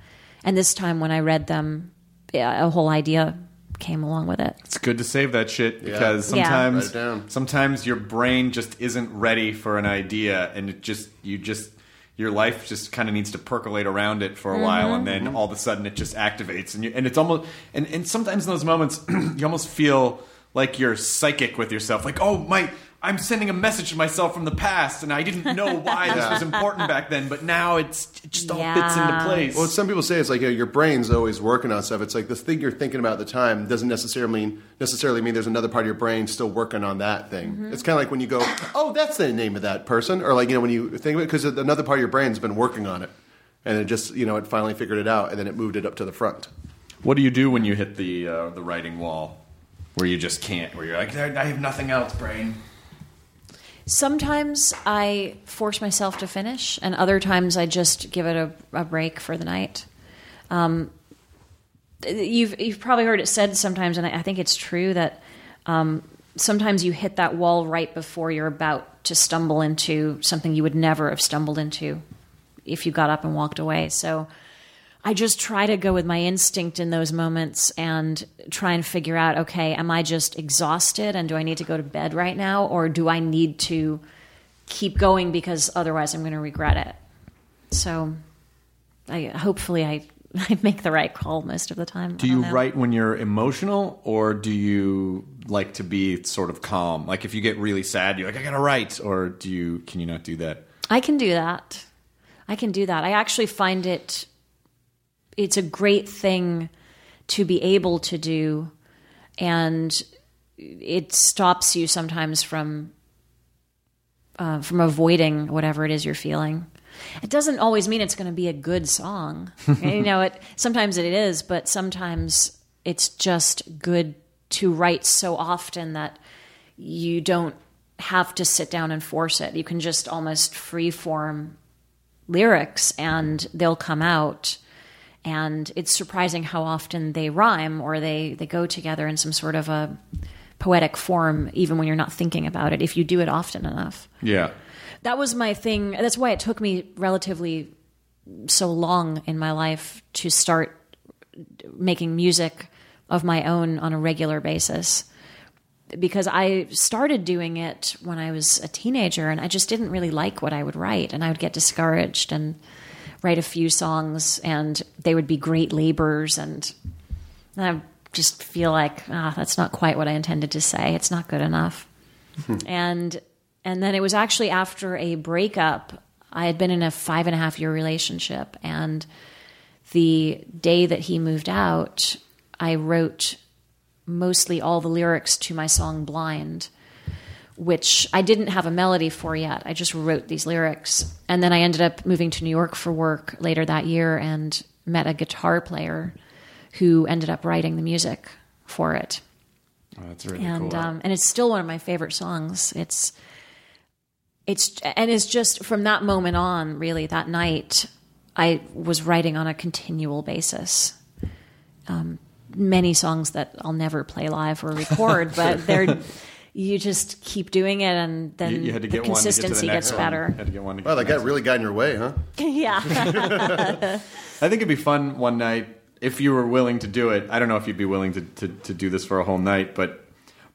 and this time when I read them, yeah, a whole idea came along with it. It's good to save that shit because Yeah. sometimes Write it down. sometimes your brain just isn't ready for an idea and it just you just your life just kind of needs to percolate around it for a while and then mm-hmm. all of a sudden it just activates and you, and it's almost and, and sometimes in those moments you almost feel like you're psychic with yourself like oh my I'm sending a message to myself from the past and I didn't know why this was important back then but now it's it just all fits into place Well, some people say it's like you know, your brain's always working on stuff. It's like the thing you're thinking about at the time doesn't necessarily mean necessarily mean there's another part of your brain still working on that thing. Mm-hmm. It's kind of like when you go, "Oh, that's the name of that person," or like you know when you think of it because another part of your brain's been working on it, and it just you know it finally figured it out, and then it moved it up to the front. What do you do when you hit the uh, the writing wall, where you just can't? Where you're like, I I have nothing else, brain. Sometimes I force myself to finish, and other times I just give it a, a break for the night. Um, you've you've probably heard it said sometimes, and I, I think it's true that um, sometimes you hit that wall right before you're about to stumble into something you would never have stumbled into if you got up and walked away. So I just try to go with my instinct in those moments and try and figure out okay, am I just exhausted and do I need to go to bed right now or do I need to keep going because otherwise I'm going to regret it? So I hopefully I I make the right call most of the time. Do you know. write when you're emotional, or do you like to be sort of calm? Like if you get really sad, you're like, I gotta write, or do you? Can you not do that? I can do that. I can do that. I actually find it it's a great thing to be able to do and it stops you sometimes from uh, from avoiding whatever it is you're feeling. It doesn't always mean it's going to be a good song. you know, it sometimes it is, but sometimes it's just good to write so often that you don't have to sit down and force it. You can just almost free form lyrics and they'll come out and it's surprising how often they rhyme or they they go together in some sort of a poetic form even when you're not thinking about it if you do it often enough. Yeah. that was my thing. That's why it took me relatively so long in my life to start making music of my own on a regular basis. Because I started doing it when I was a teenager and I just didn't really like what I would write and I would get discouraged and write a few songs and they would be great labors and I just feel like ah, that's not quite what I intended to say. It's not good enough. and and then it was actually after a breakup. I had been in a five and a half year relationship and the day that he moved out, I wrote mostly all the lyrics to my song Blind, which I didn't have a melody for yet. I just wrote these lyrics. And then I ended up moving to New York for work later that year and met a guitar player who ended up writing the music for it. Oh, that's really and cool. um, and it's still one of my favorite songs. It's it's and it's just from that moment on, really that night, I was writing on a continual basis. Um, many songs that I'll never play live or record, but they're you just keep doing it, and then you, you had to the get one to get to the consistency next gets one. better. Had to get one to get Wow, that the guy really got in your way, huh? yeah, I think it'd be fun one night if you were willing to do it. I don't know if you'd be willing to, to, to do this for a whole night, but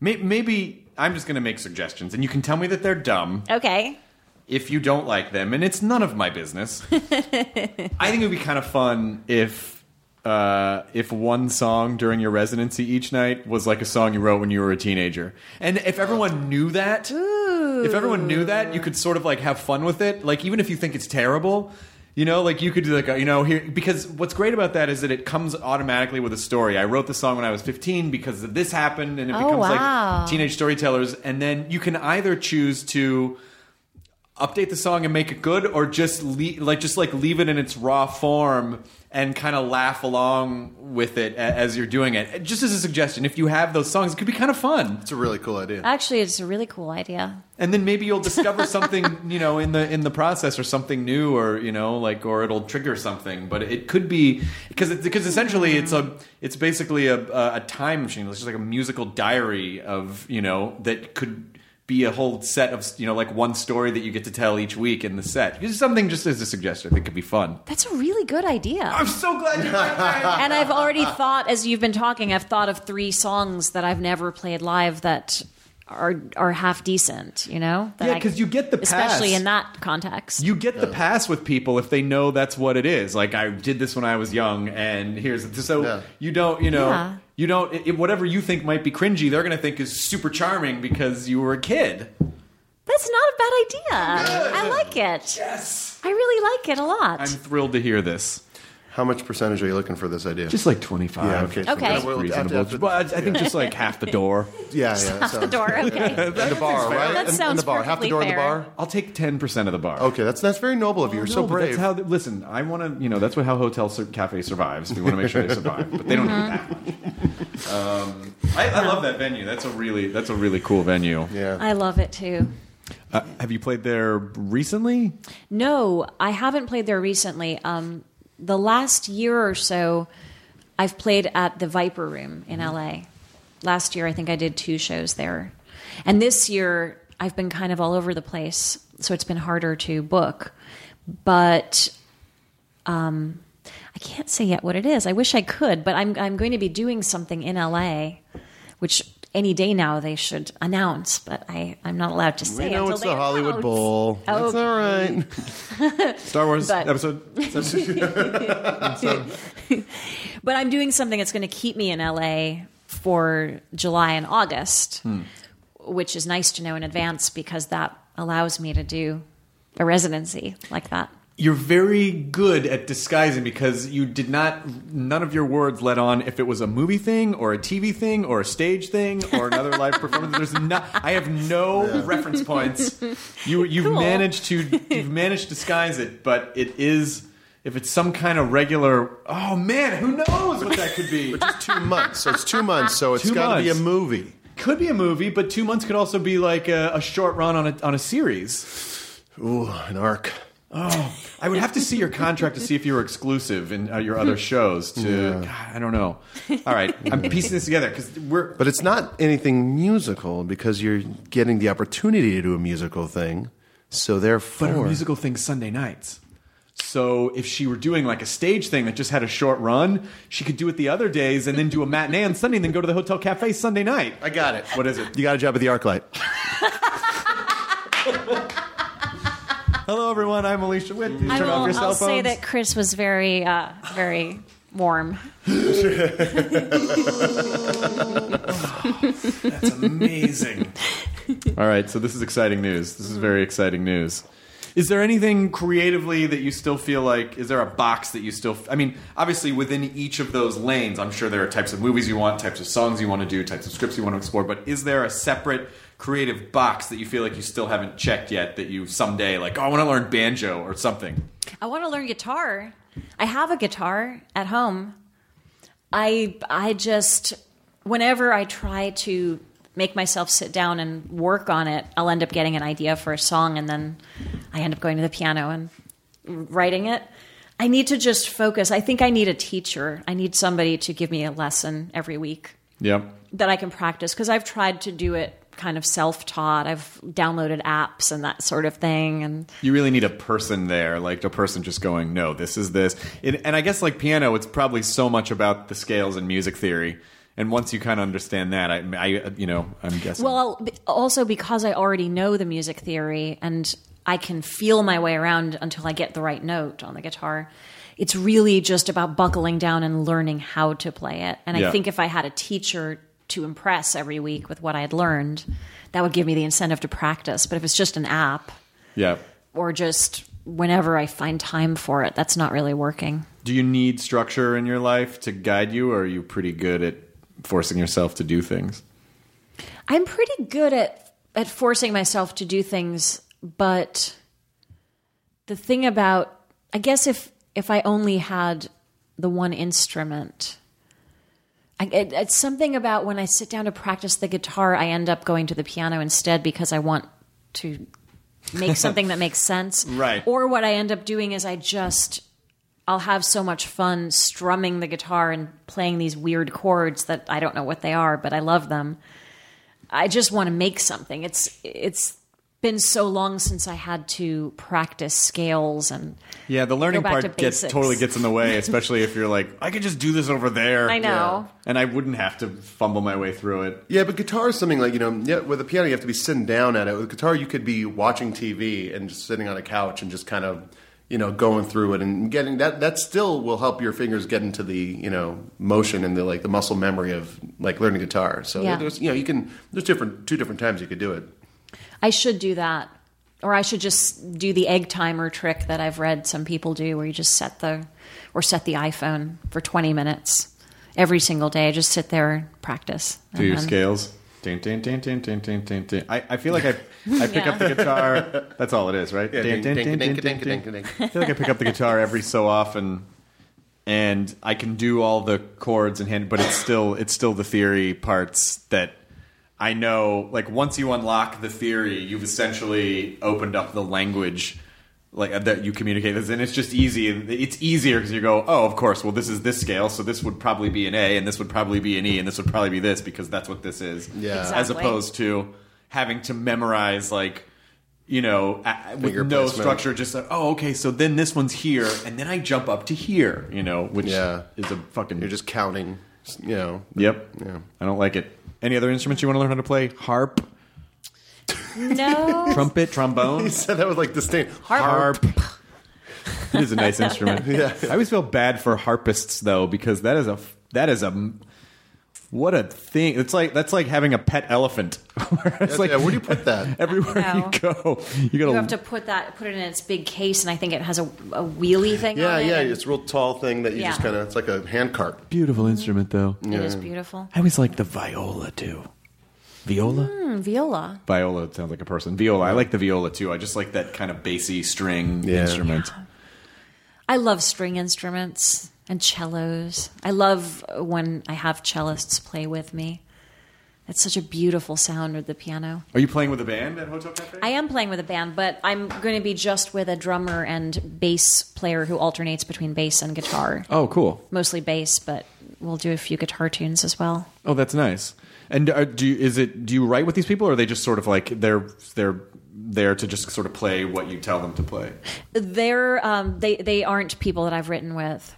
may, maybe I'm just going to make suggestions, and you can tell me that they're dumb okay. if you don't like them, and it's none of my business. I think it would be kind of fun if uh, if one song during your residency each night was like a song you wrote when you were a teenager, and if everyone knew that, if everyone knew that, you could sort of like have fun with it. Like even if you think it's terrible. You know, like you could do like a, you know here because what's great about that is that it comes automatically with a story. I wrote the song when I was 15 because this happened, and it Oh, becomes wow. like teenage storytellers. And then you can either choose to update the song and make it good or just le- like just like leave it in its raw form and kind of laugh along with it a- as you're doing it just as a suggestion if you have those songs it could be kind of fun It's a really cool idea. Actually, it's a really cool idea. and then maybe you'll discover something you know in the in the process or something new or you know like or it'll trigger something but it could be because it, because essentially it's a it's basically a, a a time machine it's just like a musical diary of you know that could be a whole set of you know like one story that you get to tell each week in the set just something just as a suggestion that could be fun That's a really good idea. i'm so glad you like that and I've already thought, as you've been talking, I've thought of three songs that I've never played live that are are half decent. You know, that Yeah, 'cause you get the pass. especially in that context. you get the pass with people if they know that's what it is. Like I did this when I was young, and here's so Yeah. you don't, you know, Yeah. You don't. It, whatever you think might be cringy, they're going to think is super charming because you were a kid. That's not a bad idea. I like it. Yes, I really like it a lot. I'm thrilled to hear this. How much percentage are you looking for this idea? Just like twenty five. yeah, okay. so Okay. that's Reasonable, reasonable. After- but I think just like half the door. yeah, yeah. Off the door. Okay. In the bar, right? That In- in sounds the bar. Half the perfectly door in the fair. bar. I'll take ten percent of the bar. Okay, that's that's very noble of you. You're so No, but brave. That's how. Listen, I want to. You know, that's what how hotel sur- cafe survives. We want to make sure they survive, but they don't need that much. Um, I, I love that venue. That's a really. That's a really cool venue. yeah. I love it too. Uh, have you played there recently? No, I haven't played there recently. Um, the last year or so, I've played at the Viper Room in LA. Last year, I think I did two shows there. And this year, I've been kind of all over the place, so it's been harder to book. But um, I can't say yet what it is. I wish I could, but I'm, I'm going to be doing something in LA, which any day now they should announce, but I, I'm not allowed to say we know until it's they the Hollywood announce. Bowl. Oh, That's all right. Star Wars But- episode. But I'm doing something that's going to keep me in LA for July and August, hmm. which is nice to know in advance because that allows me to do a residency like that. You're very good at disguising because you did not. None of your words let on if it was a movie thing or a TV thing or a stage thing or another live performance. There's no. I have no reference points. You you've Cool. managed to you've managed to disguise it, but it is. If it's some kind of regular, oh man, who knows what that could be? Just two months. So it's two months. So it's Two got to be a movie. could be a movie, but two months could also be like a, a short run on a on a series. Ooh, an arc. I would have to see your contract to see if you were exclusive in uh, your other shows. To God, I don't know. All right, I'm piecing this together because we're. But it's not anything musical because you're getting the opportunity to do a musical thing. So therefore, But therefore, our musical thing Sunday nights. So if she were doing like a stage thing that just had a short run, she could do it the other days and then do a matinee on Sunday and then go to the Hotel Cafe Sunday night. I got it. What is it? You got a job at the ArcLight. Hello, everyone. I'm Alicia Witt. Please I turn will, off your cell I'll phones. say that Chris was very, uh, very warm. That's amazing. All right, so this is exciting news. This is very exciting news. Is there anything creatively that you still feel like? Is there a box that you still? I mean, obviously within each of those lanes, I'm sure there are types of movies you want, types of songs you want to do, types of scripts you want to explore. But is there a separate creative box that you feel like you still haven't checked yet? That you someday like, oh, I want to learn banjo or something. I want to learn guitar. I have a guitar at home. I I just whenever I try to make myself sit down and work on it, I'll end up getting an idea for a song and then I end up going to the piano and writing it. I need to just focus. I think I need a teacher. I need somebody to give me a lesson every week that I can practice because I've tried to do it kind of self-taught. I've downloaded apps and that sort of thing and You really need a person there, like a person just going, "No, this is this." It, and I guess like piano, it's probably so much about the scales and music theory. And once you kind of understand that, I, I, you know, I'm guessing. Well, also because I already know the music theory and I can feel my way around until I get the right note on the guitar. It's really just about buckling down and learning how to play it. And Yeah. I think if I had a teacher to impress every week with what I had learned, that would give me the incentive to practice. But if it's just an app yeah. or just whenever I find time for it, that's not really working. Do you need structure in your life to guide you, or are you pretty good at forcing yourself to do things? I'm pretty good at at forcing myself to do things, but the thing about I guess if if I only had the one instrument, I, it, it's something about when I sit down to practice the guitar, I end up going to the piano instead because I want to make something that makes sense. Right. Or what I end up doing is I just I'll have so much fun strumming the guitar and playing these weird chords that I don't know what they are, but I love them. I just want to make something. It's it's been so long since I had to practice scales and Yeah, the learning Go back to part gets totally gets in the way, especially if you're like, I could just do this over there. I know. and I wouldn't have to fumble my way through it. Yeah, but guitar is something like you know. Yeah, with a piano you have to be sitting down at it. With guitar, you could be watching TV and just sitting on a couch and just kind of you know going through it and getting that. That still will help your fingers get into the you know motion and the like the muscle memory of like learning guitar. So Yeah. there's you know you can there's different two different times you could do it. I should do that. Or I should just do the egg timer trick that I've read some people do where you just set the or set the iPhone for 20 minutes every single day. Just sit there and practice. Do your then- scales. Dun, dun, dun, dun, dun, dun, dun, dun. I, I feel like I I pick up the guitar. That's all it is, right? Yeah, Dun, dun, ding, ding, ding, ding, ding, ding. I feel like I pick up the guitar every so often, and I can do all the chords and hand, but it's still it's still the theory parts that I know. Like once you unlock the theory, you've essentially opened up the language like uh, that you communicate this, and it's just easy. It's easier because you go, oh, of course. Well, this is this scale, so this would probably be an A, and this would probably be an E, and this would probably be this because that's what this is. Yeah. As opposed to having to memorize like you know, a- with Finger no placement. structure, just like, oh, okay, so then this one's here, and then I jump up to here, you know, which Yeah. is a fucking. You're just counting. You know. Yep. Yeah. I don't like it. Any other instruments you want to learn how to play? Harp, No. trumpet, trombone, He said that was like distinct. harp. it is a nice instrument. Yeah. I always feel bad for harpists though because that is a that is a what a thing. It's like that's like having a pet elephant. it's like yeah, where do you put that? everywhere you go, you gotta You have to put that put it in its big case and I think it has a, a wheelie thing Yeah, on it. yeah. and It's a real tall thing that you just kind of. It's like a hand cart. beautiful instrument though. It is beautiful. I always like the viola too. Viola? Hmm, viola. Viola sounds like a person. Viola. I like the viola too. I just like that kind of bassy string Yeah. instrument. I love string instruments and cellos. I love when I have cellists play with me. It's such a beautiful sound with the piano. Are you playing with a band at Hotel Cafe? I am playing with a band, but I'm going to be just with a drummer and bass player who alternates between bass and guitar. oh, cool. Mostly bass, but we'll do a few guitar tunes as well. Oh, that's nice. And uh, do you, is it? Do you write with these people, or are they just sort of like they're they're there to just sort of play what you tell them to play? They're um, they they aren't people that I've written with,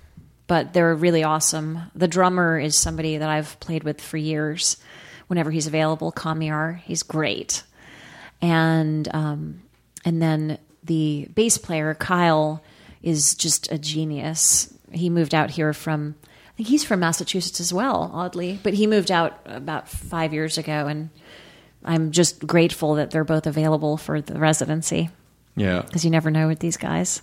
but they're really awesome. The drummer is somebody that I've played with for years. Whenever he's available, Kamiar, he's great, and um, and then the bass player Kyle is just a genius. He moved out here from think he's from Massachusetts as well, oddly, but he moved out about five years ago, and I'm just grateful that they're both available for the residency Yeah. because you never know with these guys.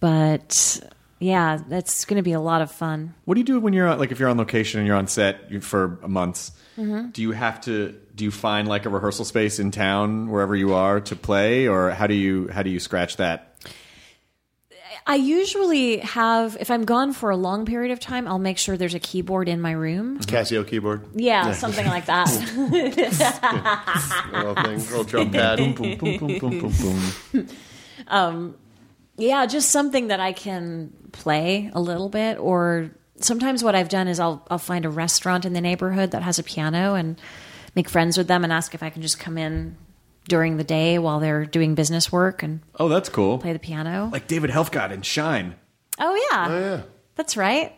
But yeah, that's going to be a lot of fun. What do you do when you're like if you're on location and you're on set for months? Mm-hmm. Do you have to do you find like a rehearsal space in town wherever you are to play, or how do you how do you scratch that? I usually have, if I'm gone for a long period of time, I'll make sure there's a keyboard in my room. Casio keyboard. Yeah, something like that. Little thing, little drum pad. Boom, boom, boom, boom, boom, boom. Um, yeah, just something that I can play a little bit. Or sometimes what I've done is I'll I'll find a restaurant in the neighborhood that has a piano and make friends with them and ask if I can just come in during the day while they're doing business work and Oh, that's cool. play the piano. Like David Helfgott in Shine. oh yeah, Oh yeah. that's right.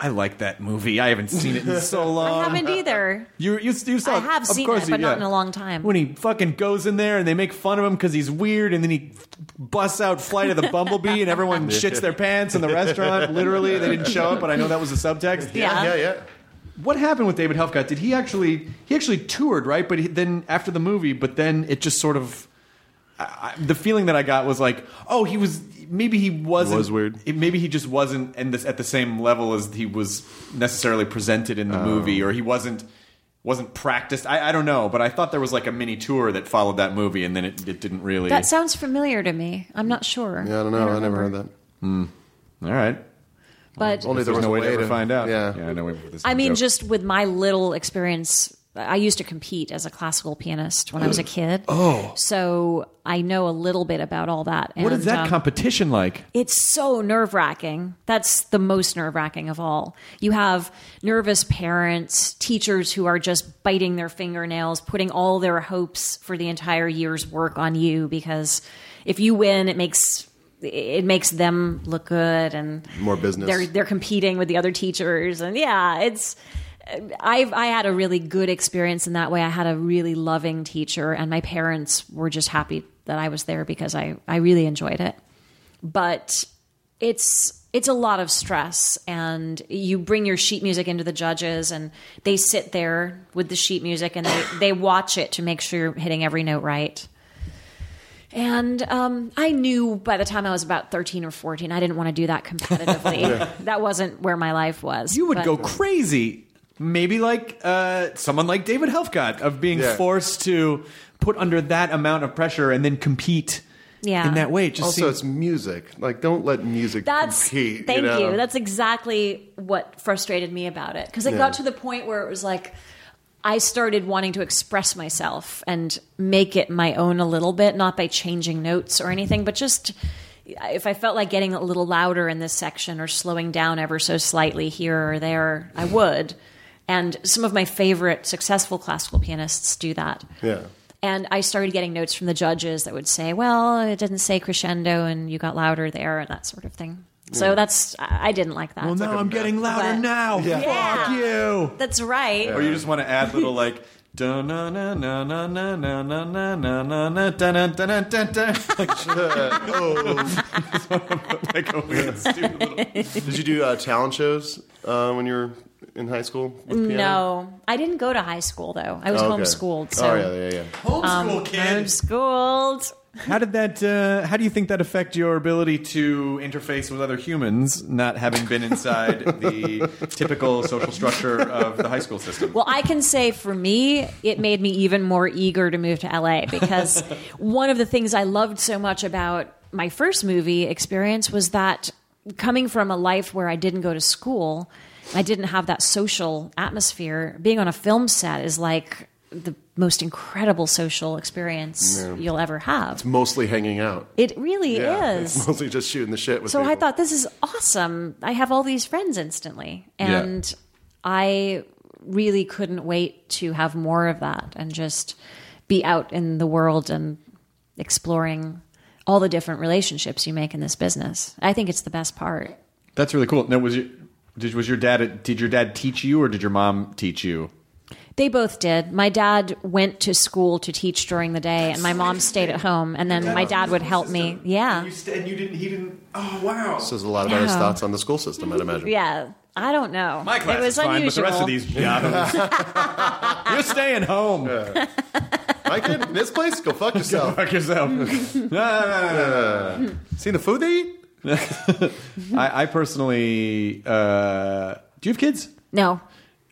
I like that movie. I haven't seen it in so long. I long. haven't either. You, you, you saw I it. have Of seen course it, but you- not yeah. in a long time. When he fucking goes in there and they make fun of him because he's weird, and then he busts out "Flight of the Bumblebee" and everyone shits their pants in the restaurant. Literally, they didn't show it, but I know that was the subtext. Yeah. Yeah, yeah. What happened with David Helfgott? Did he actually he actually toured right? But he, then after the movie, but then it just sort of I, I- the feeling that I got was like, oh, he was maybe he wasn't was weird. it- maybe he just wasn't in this, at the same level as he was necessarily presented in the movie, oh. or he wasn't wasn't practiced. I, I don't know, but I thought there was like a mini tour that followed that movie, and then it, it didn't really. That sounds familiar to me. I'm not sure. Yeah, I don't know. I, never heard that. Hmm. all right. But Only there There's was no way, to way ever to- find out. yeah. yeah. I know. This is I a mean, joke. just with my little experience, I used to compete as a classical pianist when I was a kid. Oh, so I know a little bit about all that. what is that um, competition like? It's so nerve wracking. That's the most nerve wracking of all. You have nervous parents, teachers who are just biting their fingernails, putting all their hopes for the entire year's work on you because if you win, it makes it makes them look good and More business. They're they're competing with the other teachers and yeah, it's. I I had a really good experience in that way. I had a really loving teacher, and my parents were just happy that I was there because I I really enjoyed it but it's it's a lot of stress and you bring your sheet music into the judges and they sit there with the sheet music and they, they watch it to make sure you're hitting every note right and um, i knew by the time i was about 13 or 14 i didn't want to do that competitively that wasn't where my life was You would But- go crazy. Maybe like uh, someone like David Helfgott of being Yeah. forced to put under that amount of pressure and then compete Yeah. in that way. It just Also, seems- it's music. Like, don't let music That's compete. thank you. know? That's exactly what frustrated me about it because it Yeah. got to the point where it was like I started wanting to express myself and make it my own a little bit, not by changing notes or anything, but just if I felt like getting a little louder in this section or slowing down ever so slightly here or there, I would. And some of my favorite successful classical pianists do that. Yeah. And I started getting notes from the judges that would say, well, it didn't say crescendo and you got louder there and that sort of thing. So that's, I I didn't like that. well, now I'm getting louder But- now. Yeah. Fuck you. That's right. Or you just want to add little like. dun na na na na na na na na na na na dun dun dun dun dun dun. Like, like a weird stupid little. Did you do uh, talent shows uh, when you were in high school? With piano? No, I didn't go to high school though. I was Oh, okay. homeschooled. So Oh yeah, yeah, yeah. Homeschool kid. homeschooled. How did that? Uh, how do you think that affect your ability to interface with other humans, not having been inside the typical social structure of the high school system? Well, I can say for me, it made me even more eager to move to LA because one of the things I loved so much about my first movie experience was that coming from a life where I didn't go to school, I didn't have that social atmosphere. Being on a film set is like the most incredible social experience you'll ever have. It's mostly hanging out. It really Yeah, is. It's mostly just shooting the shit with So I thought this is awesome. I have all these friends instantly. And I really couldn't wait to have more of that and just be out in the world and exploring all the different relationships you make in this business. I think it's the best part. That's really cool. Now, was your did was your dad did your dad teach you or did your mom teach you? They both did. My dad went to school to teach during the day, and my mom stayed at home. And then my dad would help me. Yeah, You st- and you didn't. He didn't. Oh wow. Says a lot about his thoughts on the school system, I'd imagine. yeah. I don't know. My class it was is fine, unusual. but the rest of these yahoos, you're staying home. My kid, in this place, go fuck yourself. Go fuck yourself. No. Seen the food they eat? I, I personally. Uh, do you have kids? No, Or d-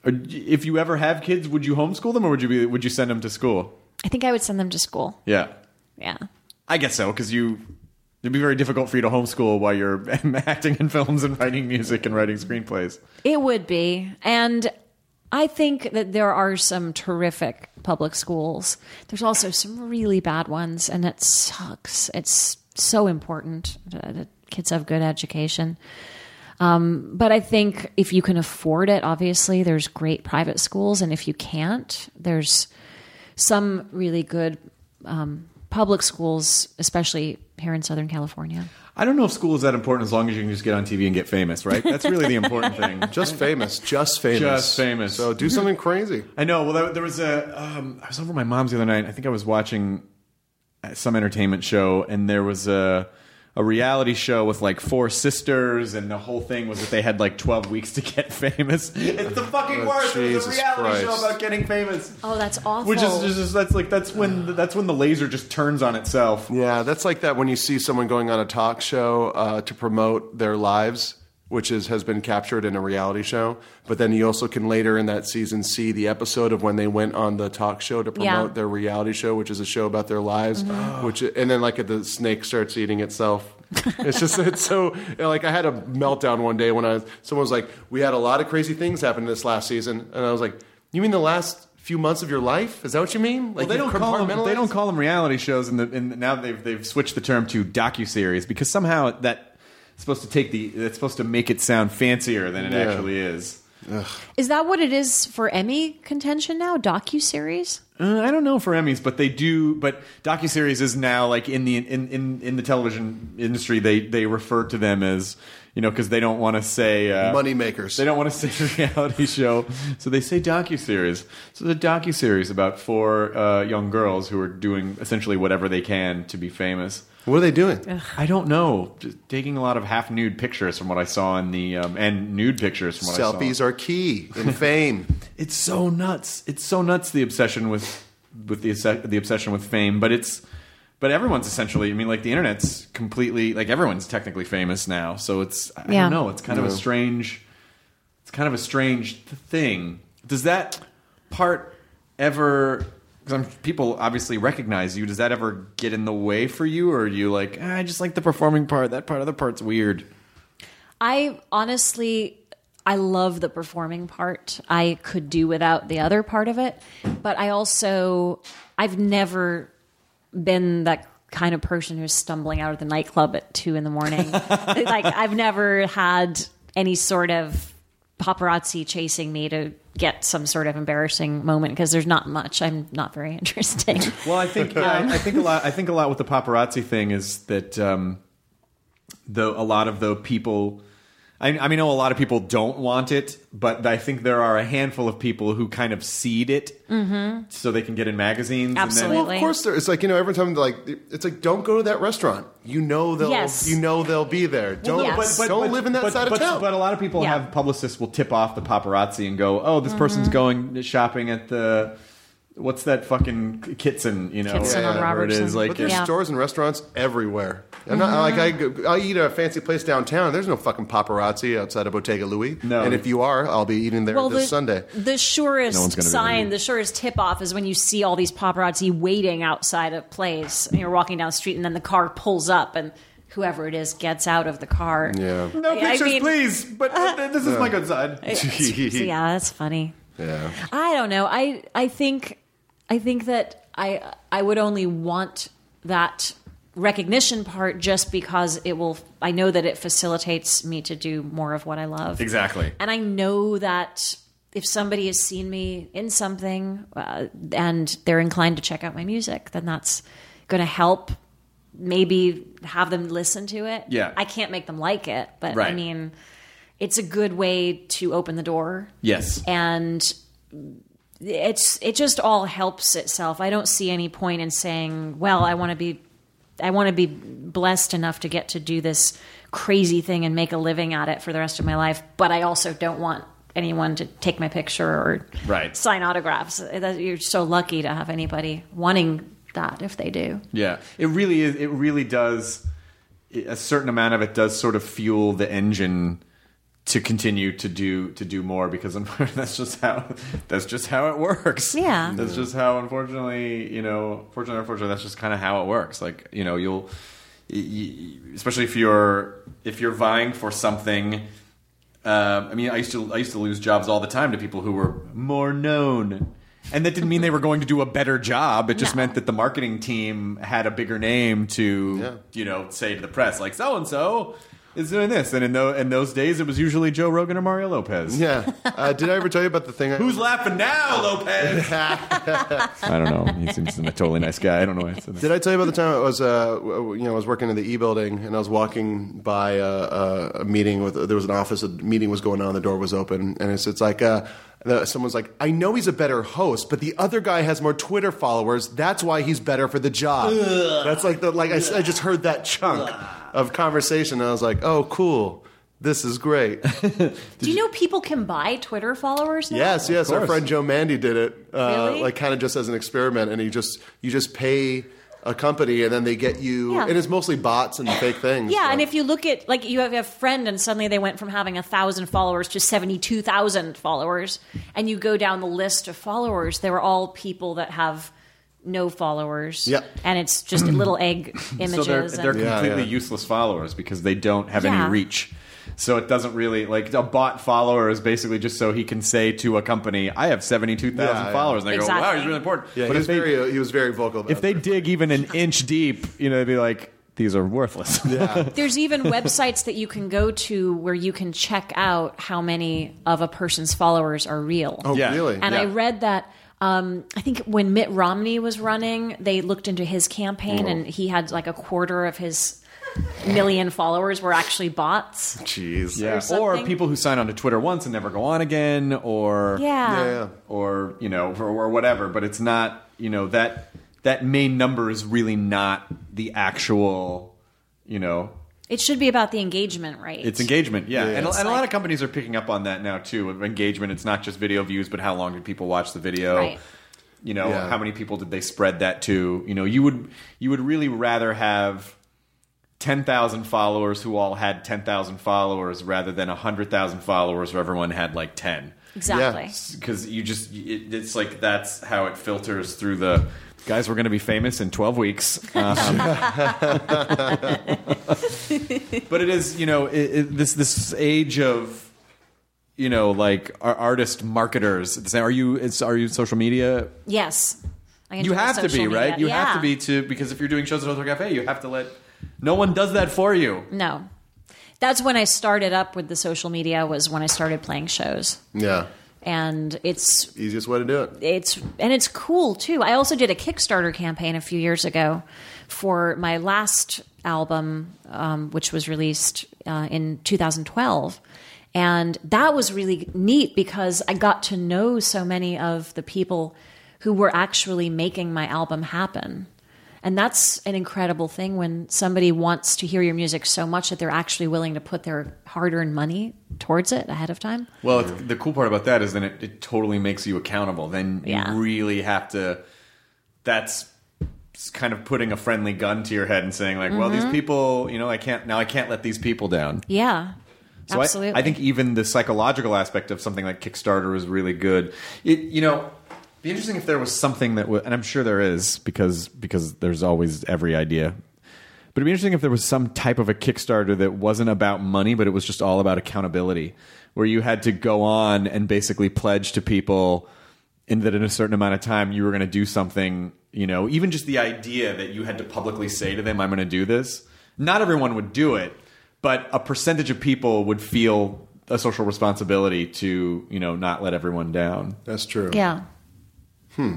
if you ever have kids, would you homeschool them or would you be, would you send them to school? I think I would send them to school. Yeah, Yeah. I guess so because you. It'd be very difficult for you to homeschool while you're acting in films and writing music and writing screenplays. It would be. And I think that there are some terrific public schools. There's also some really bad ones, and it sucks. It's so important that kids have good education. Um, but I think if you can afford it, obviously, there's great private schools. And if you can't, there's some really good um, public schools, especially here in Southern California. I don't know if school is that important as long as you can just get on TV and get famous, right? That's really the important thing. Just famous. Just famous. Just famous. So do something crazy. I know. Well, there, there was a. Um, I was over at my mom's the other night. I think I was watching uh, some entertainment show, and there was a a reality show with like four sisters, and the whole thing was that they had like twelve weeks to get famous. It's the fucking Oh, worst. It was a Jesus reality show about getting famous. Oh, that's awful. Which is just that's like that's when that's when the laser just turns on itself. Yeah, that's like that when you see someone going on a talk show uh, to promote their lives, which is has been captured in a reality show. But then you also can later in that season see the episode of when they went on the talk show to promote Yeah. Mm-hmm. their reality show, which is a show about their lives. Which and then like the snake starts eating itself. it's just it's so you know, like I had a meltdown one day when I was, someone was like, "We had a lot of crazy things happen this last season," and I was like, "You mean the last?" Few months of your life? Is that what you mean? Like Well, they you've don't call them. They compartmentalized? don't call them reality shows, and the, and now they've they've switched the term to docu series because somehow that it's supposed to take the it's supposed to make it sound fancier than it Yeah. actually is. Is that what it is for Emmy contention now? Docu series? Uh, I don't know for Emmys, but they do. But docu series is now like in the in, in, in the television industry, they they refer to them as you know because they don't want to say uh, money makers. They don't want to say reality show, so they say docu series. So it's a docu series about four uh, young girls who are doing essentially whatever they can to be famous. What are they doing? I don't know. Just taking a lot of half nude pictures from what I saw in the um, and nude pictures from what I saw. Selfies are key in fame. It's so nuts. It's so nuts the obsession with with the the obsession with fame, but it's but everyone's essentially. I mean, like the internet's completely like everyone's technically famous now. So it's I Yeah. don't know. It's kind of a strange. It's kind of a strange thing. Does that part ever? Because people obviously recognize you. Does that ever get in the way for you, or are you like "Ah, I just like the performing part? That part, other part's weird. I honestly, I love the performing part. I could do without the other part of it, but I also, I've never been that kind of person who's stumbling out of the nightclub at two in the morning. like I've never had any sort of paparazzi chasing me to get some sort of embarrassing moment because there's not much. I'm not very interesting. Well, I think yeah, I, I think a lot. I think a lot with the paparazzi thing is that um, the a lot of the people. I, I mean, I know a lot of people don't want it, but I think there are a handful of people who kind of seed it mm-hmm. so they can get in magazines. And Absolutely. Well, of course, there. It's like you know, every time like it's like, don't go to that restaurant. You know they'll, Yes. you know they'll be there. Don't, Yes. don't live in that but, side but, of town. But a lot of people Yeah. have publicists will tip off the paparazzi and go, "Oh, this person's mm-hmm. going shopping at the." What's that fucking Kitson? You know, Kitson on whatever it is. Like, but there's Yeah. stores and restaurants everywhere. I'm not like I I eat at a fancy place downtown. There's no fucking paparazzi outside of Bottega Louie. No. and if you are, I'll be eating there well, this the, Sunday. The surest No one's gonna be sign, the surest tip off is when you see all these paparazzi waiting outside a place. And you're walking down the street, and then the car pulls up, and whoever it is gets out of the car. Yeah, no I pictures, mean- please. But uh, this is my good side. Yeah, that's funny. yeah. I don't know. I I think I think that I I would only want that recognition part just because it will I know that it facilitates me to do more of what I love. Exactly. And I know that if somebody has seen me in something uh, and they're inclined to check out my music, then that's going to help maybe have them listen to it. Yeah. I can't make them like it, but I mean, it's a good way to open the door Yes. and it's it just all helps itself. I don't see any point in saying, "Well, I want to be I want to be blessed enough to get to do this crazy thing and make a living at it for the rest of my life, but I also don't want anyone to take my picture or Right. sign autographs." That- You're so lucky to have anybody wanting that if they do. Yeah, it really is. It really does. A certain amount of it does sort of fuel the engine to continue to do to do more because that's just how that's just how it works. Yeah. that's just how unfortunately you know fortunately unfortunately that's just kind of how it works. Like you know you'll y- y- especially if you're if you're vying for something. Um, I mean, I used to I used to lose jobs all the time to people who were more known, and that didn't mean they were going to do a better job. It just No. meant that the marketing team had a bigger name to Yeah. you know say to the press, like so and so is doing this. And in, tho- in those days, it was usually Joe Rogan or Mario Lopez. Yeah. Uh, did I ever tell you about the thing? I, Who's laughing now, Lopez? I don't know. He seems a totally nice guy. I don't know why I said that. Did I tell you about the time I was, uh, you know, I was working in the E building and I was walking by a, a, a meeting with there was an office. A meeting was going on. The door was open, and it's, it's like uh, someone's like, "I know he's a better host, but the other guy has more Twitter followers. That's why he's better for the job." That's like the like I just heard that chunk of conversation, and I was like, "Oh, cool." This is great. Do you know people can buy Twitter followers now? Yes, yes. Our friend Joe Mande did it, uh, Really? like kind of just as an experiment, and he just you just pay a company, and then they get you, Yeah. and it's mostly bots and fake things. Yeah, so- and if you look at like you have a friend and suddenly they went from having a thousand followers to seventy two thousand followers, and you go down the list of followers, they're all people that have no followers. Yep. and it's just little egg images. so they're, they're and, completely yeah. useless followers because they don't have Yeah. any reach. So it doesn't really like a bot follower is basically just so he can say to a company, "I have seventy-two thousand Yeah, yeah. followers," and they go, "Wow, he's really important." yeah, but he was they very he was very vocal. About if they that. dig even an inch deep, you know, they'd be like, "These are worthless." There's even websites that you can go to where you can check out how many of a person's followers are real. oh Yeah. really? And Yeah. I read that. Um, I think when Mitt Romney was running, they looked into his campaign, and he had like a quarter of his million followers were actually bots. Jeez. Yeah. Or, something. people who sign on to Twitter once and never go on again, or Yeah. Yeah, yeah. or you know, or, or whatever. But it's not, you know, that that main number is really not the actual, you know, It should be about the engagement rate. It's engagement, yeah, Yeah, yeah. And, It's and a lot of companies are picking up on that now too. Of engagement, it's not just video views, but how long did people watch the video? Right. You know, Yeah. how many people did they spread that to? You know, you would you would really rather have ten thousand followers who all had ten thousand followers rather than hundred thousand followers where everyone had like ten. exactly. Because you just it, it's like that's how it filters through the guys. We're going to be famous in twelve weeks. Um, but it is you know it, it, this this age of you know like artist marketers are you it's are you social media Yes. I you have to be social right media. you have to be to because if you're doing shows at Hotel Cafe you have to let no one does that for you No. That's when I started up with the social media was when I started playing shows. Yeah. And it's Easiest way to do it. it's and it's cool too. I also did a Kickstarter campaign a few years ago for my last album, um, which was released uh, in 2012, and that was really neat because I got to know so many of the people who were actually making my album happen. And that's an incredible thing when somebody wants to hear your music so much that they're actually willing to put their hard earned money towards it ahead of time. Well, the cool part about that is then it, it totally makes you accountable. Then Yeah. you really have to. That's kind of putting a friendly gun to your head and saying like, well, these Mm-hmm. people, you know, I can't now. I can't let these people down. Yeah. So I- absolutely. I, think even the psychological aspect of something like Kickstarter is really good. It, you know, be interesting if there was something that would, and I'm sure there is because because there's always every idea. But it'd be interesting if there was some type of a Kickstarter that wasn't about money, but it was just all about accountability, where you had to go on and basically pledge to people in that in a certain amount of time you were going to do something. You know, even just the idea that you had to publicly say to them, "I'm going to do this." Not everyone would do it, but a percentage of people would feel a social responsibility to you know not let everyone down. That's true. yeah.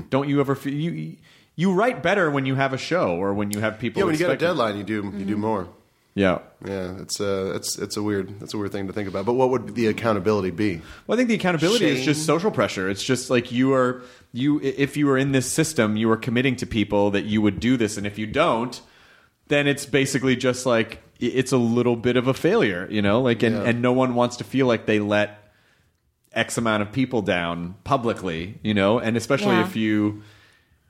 Don't you ever feel you you write better when you have a show or when you have people. Yeah, when you get a deadline, you do you Mm-hmm. do more. Yeah. Yeah, it's uh, it's it's a weird that's a weird thing to think about. But what would the accountability be? Well, I think the accountability is just social pressure. It's just like you are you if you were in this system, you are committing to people that you would do this, and if you don't, then it's basically just like it's a little bit of a failure, you know. Like, and Yeah. and no one wants to feel like they let X amount of people down publicly, you know, and especially Yeah. if you.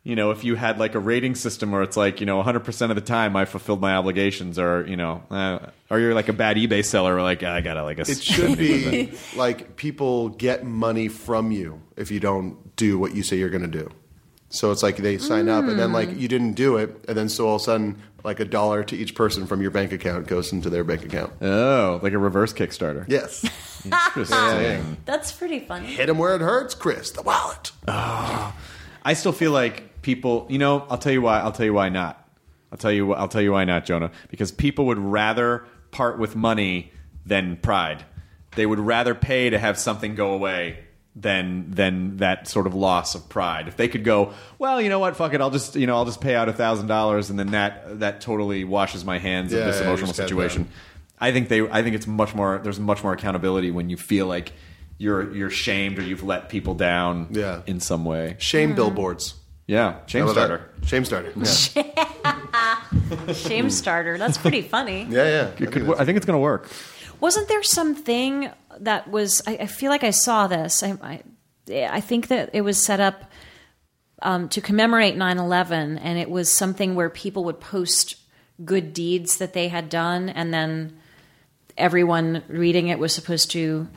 You know, if you had like a rating system where it's like, you know, 100% of the time I fulfilled my obligations, or, you know, uh, or you're like a bad eBay seller, or like, I gotta like a. It should be like people get money from you if you don't do what you say you're going to do. So it's like they sign up and then like you didn't do it, and then so all of a sudden like a dollar to each person from your bank account goes into their bank account. Oh, like a reverse Kickstarter. Yes, Interesting. That's pretty funny. hit him where it hurts, Chris. The wallet. Ah, I still feel like people. You know, I'll tell you why. I'll tell you why not. I'll tell you. I'll tell you why not, Jonah. Because people would rather part with money than pride. They would rather pay to have something go away than than that sort of loss of pride. If they could go, well, you know what, fuck it, I'll just you know I'll just pay out a thousand dollars, and then that that totally washes my hands Yeah, of this yeah, emotional just got situation. Done. I think they. I think it's much more. There's much more accountability when you feel like you're you're shamed or you've let people down. Yeah. in some way. Shame billboards. Yeah, shame How about starter. that? Shame starter. Yeah, Shame starter. That's pretty funny. yeah. yeah. It could, wo- I think it's going to work. Wasn't there something that was? I, I feel like I saw this. I, I, I think that it was set up um, to commemorate 9/11, and it was something where people would post good deeds that they had done, and then everyone reading it was supposed to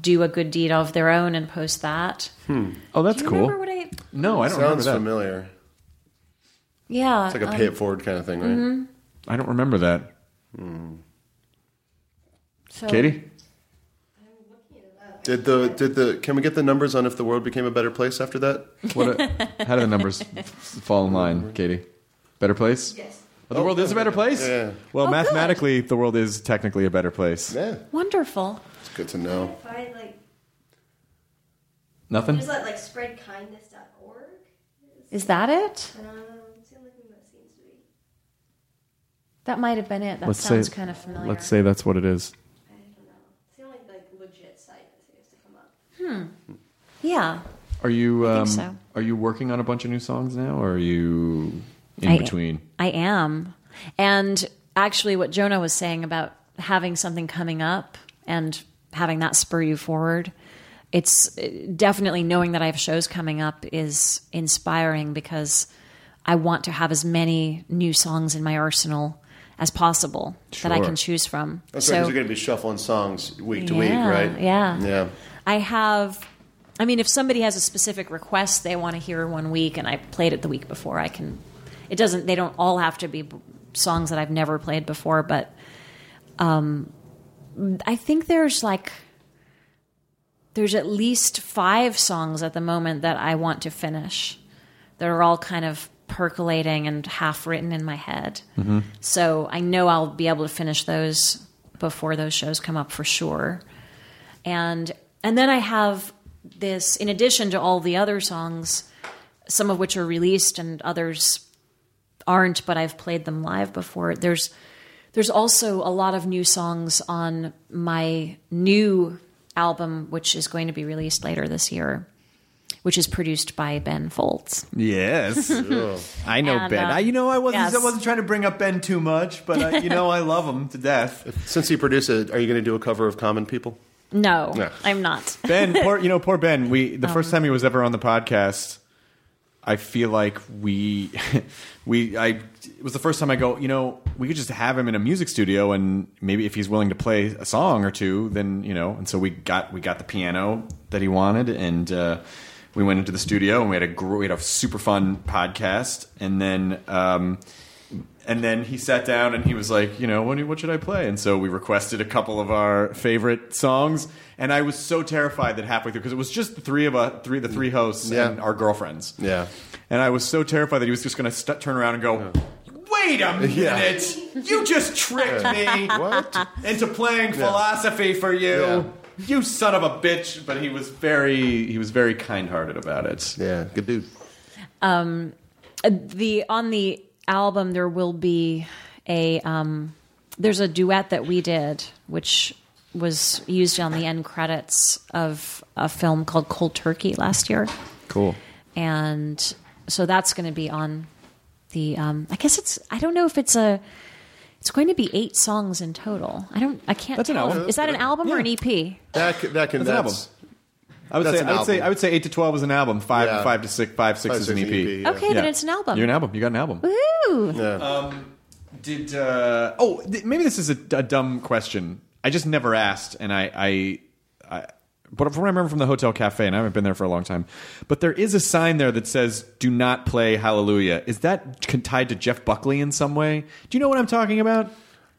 do a good deed of their own and post that. Hmm. Oh, that's Do you cool. what I? no, I don't remember that. familiar. Yeah, It's like a um, pay it forward kind of thing, right? Mm-hmm. I don't remember that. Hmm. so- Katie, Did the did the can we get the numbers on if the world became a better place after that? what? how do the numbers fall in line, Katie? Better place? Yes. The world is a better place. Yeah. Well, Oh, good. mathematically, the world is technically a better place. Yeah, Wonderful. it's good to know. Find like Nothing. there's that like spreadkindness.org. Is that it? Um, it's the only that seems to be. That might have been it. That Let's sounds say. kind of familiar. Let's say that's what it is. I don't know. It's the only like legit site that seems to come up. Yeah. Are you? I Um, think so. Are you working on a bunch of new songs now, or are you in I- between? I am. And actually, what Jonah was saying about having something coming up and having that spur you forward, it's uh, definitely knowing that I have shows coming up is inspiring because I want to have as many new songs in my arsenal as possible that I can choose from. That's right. 'cause you're going to be shuffling songs week to week, right? yeah. Yeah. I have. I mean, if somebody has a specific request they want to hear one week, and I played it the week before, I can. It doesn't. They don't all have to be songs that I've never played before, but um, I think there's like there's at least five songs at the moment that I want to finish. That are all kind of percolating and half written in my head. So I know I'll be able to finish those before those shows come up for sure and and then I have this in addition to all the other songs, some of which are released and others aren't, but I've played them live before. There's there's also a lot of new songs on my new album, which is going to be released later this year, which is produced by Ben Folds. Yes, I know And, Ben. uh, I, you know, I wasn't. yes. I wasn't trying to bring up Ben too much, but I, you know, I love him to death. Since he produced it, are you going to do a cover of Common People? No, Yeah. I'm not. Ben, poor, you know, poor Ben. We the Um, first time he was ever on the podcast, I feel like we, we, I. It was the first time I go. You know, we could just have him in a music studio, and maybe if he's willing to play a song or two, then you know. And so we got we got the piano that he wanted, and uh, we went into the studio, and we had a we had a super fun podcast, and then. Um, and then he sat down and he was like, you know, what, what should I play? And so we requested a couple of our favorite songs. And I was so terrified that halfway through, because it was just the three of us, three the three hosts Yeah. and our girlfriends. Yeah. And I was so terrified that he was just going to st- turn around and go, wait a minute, you just tricked me What? into playing philosophy for you. Yeah. You son of a bitch! But he was very, he was very kind-hearted about it. yeah, good dude. Um, uh, the on the album there will be a um there's a duet that we did which was used on the end credits of a film called Cold Turkey last year Cool. and so that's going to be on the um I guess it's I don't know if it's a it's going to be eight songs in total. I don't I can't That's an tell. album. Is that an album or an EP? That c- that can That's an that's, I would That's say an I would say. I would say eight to twelve is an album. Five Yeah. five to six five six Five, is an six EP. is an EP, yeah. Okay, then it's an album. You're an album. You got an album. Woo! Did uh, oh th- maybe this is a, a dumb question. I just never asked, and I, I, I but from what I remember from the hotel cafe, and I haven't been there for a long time. But there is a sign there that says "Do not play Hallelujah." Is that tied to Jeff Buckley in some way? Do you know what I'm talking about?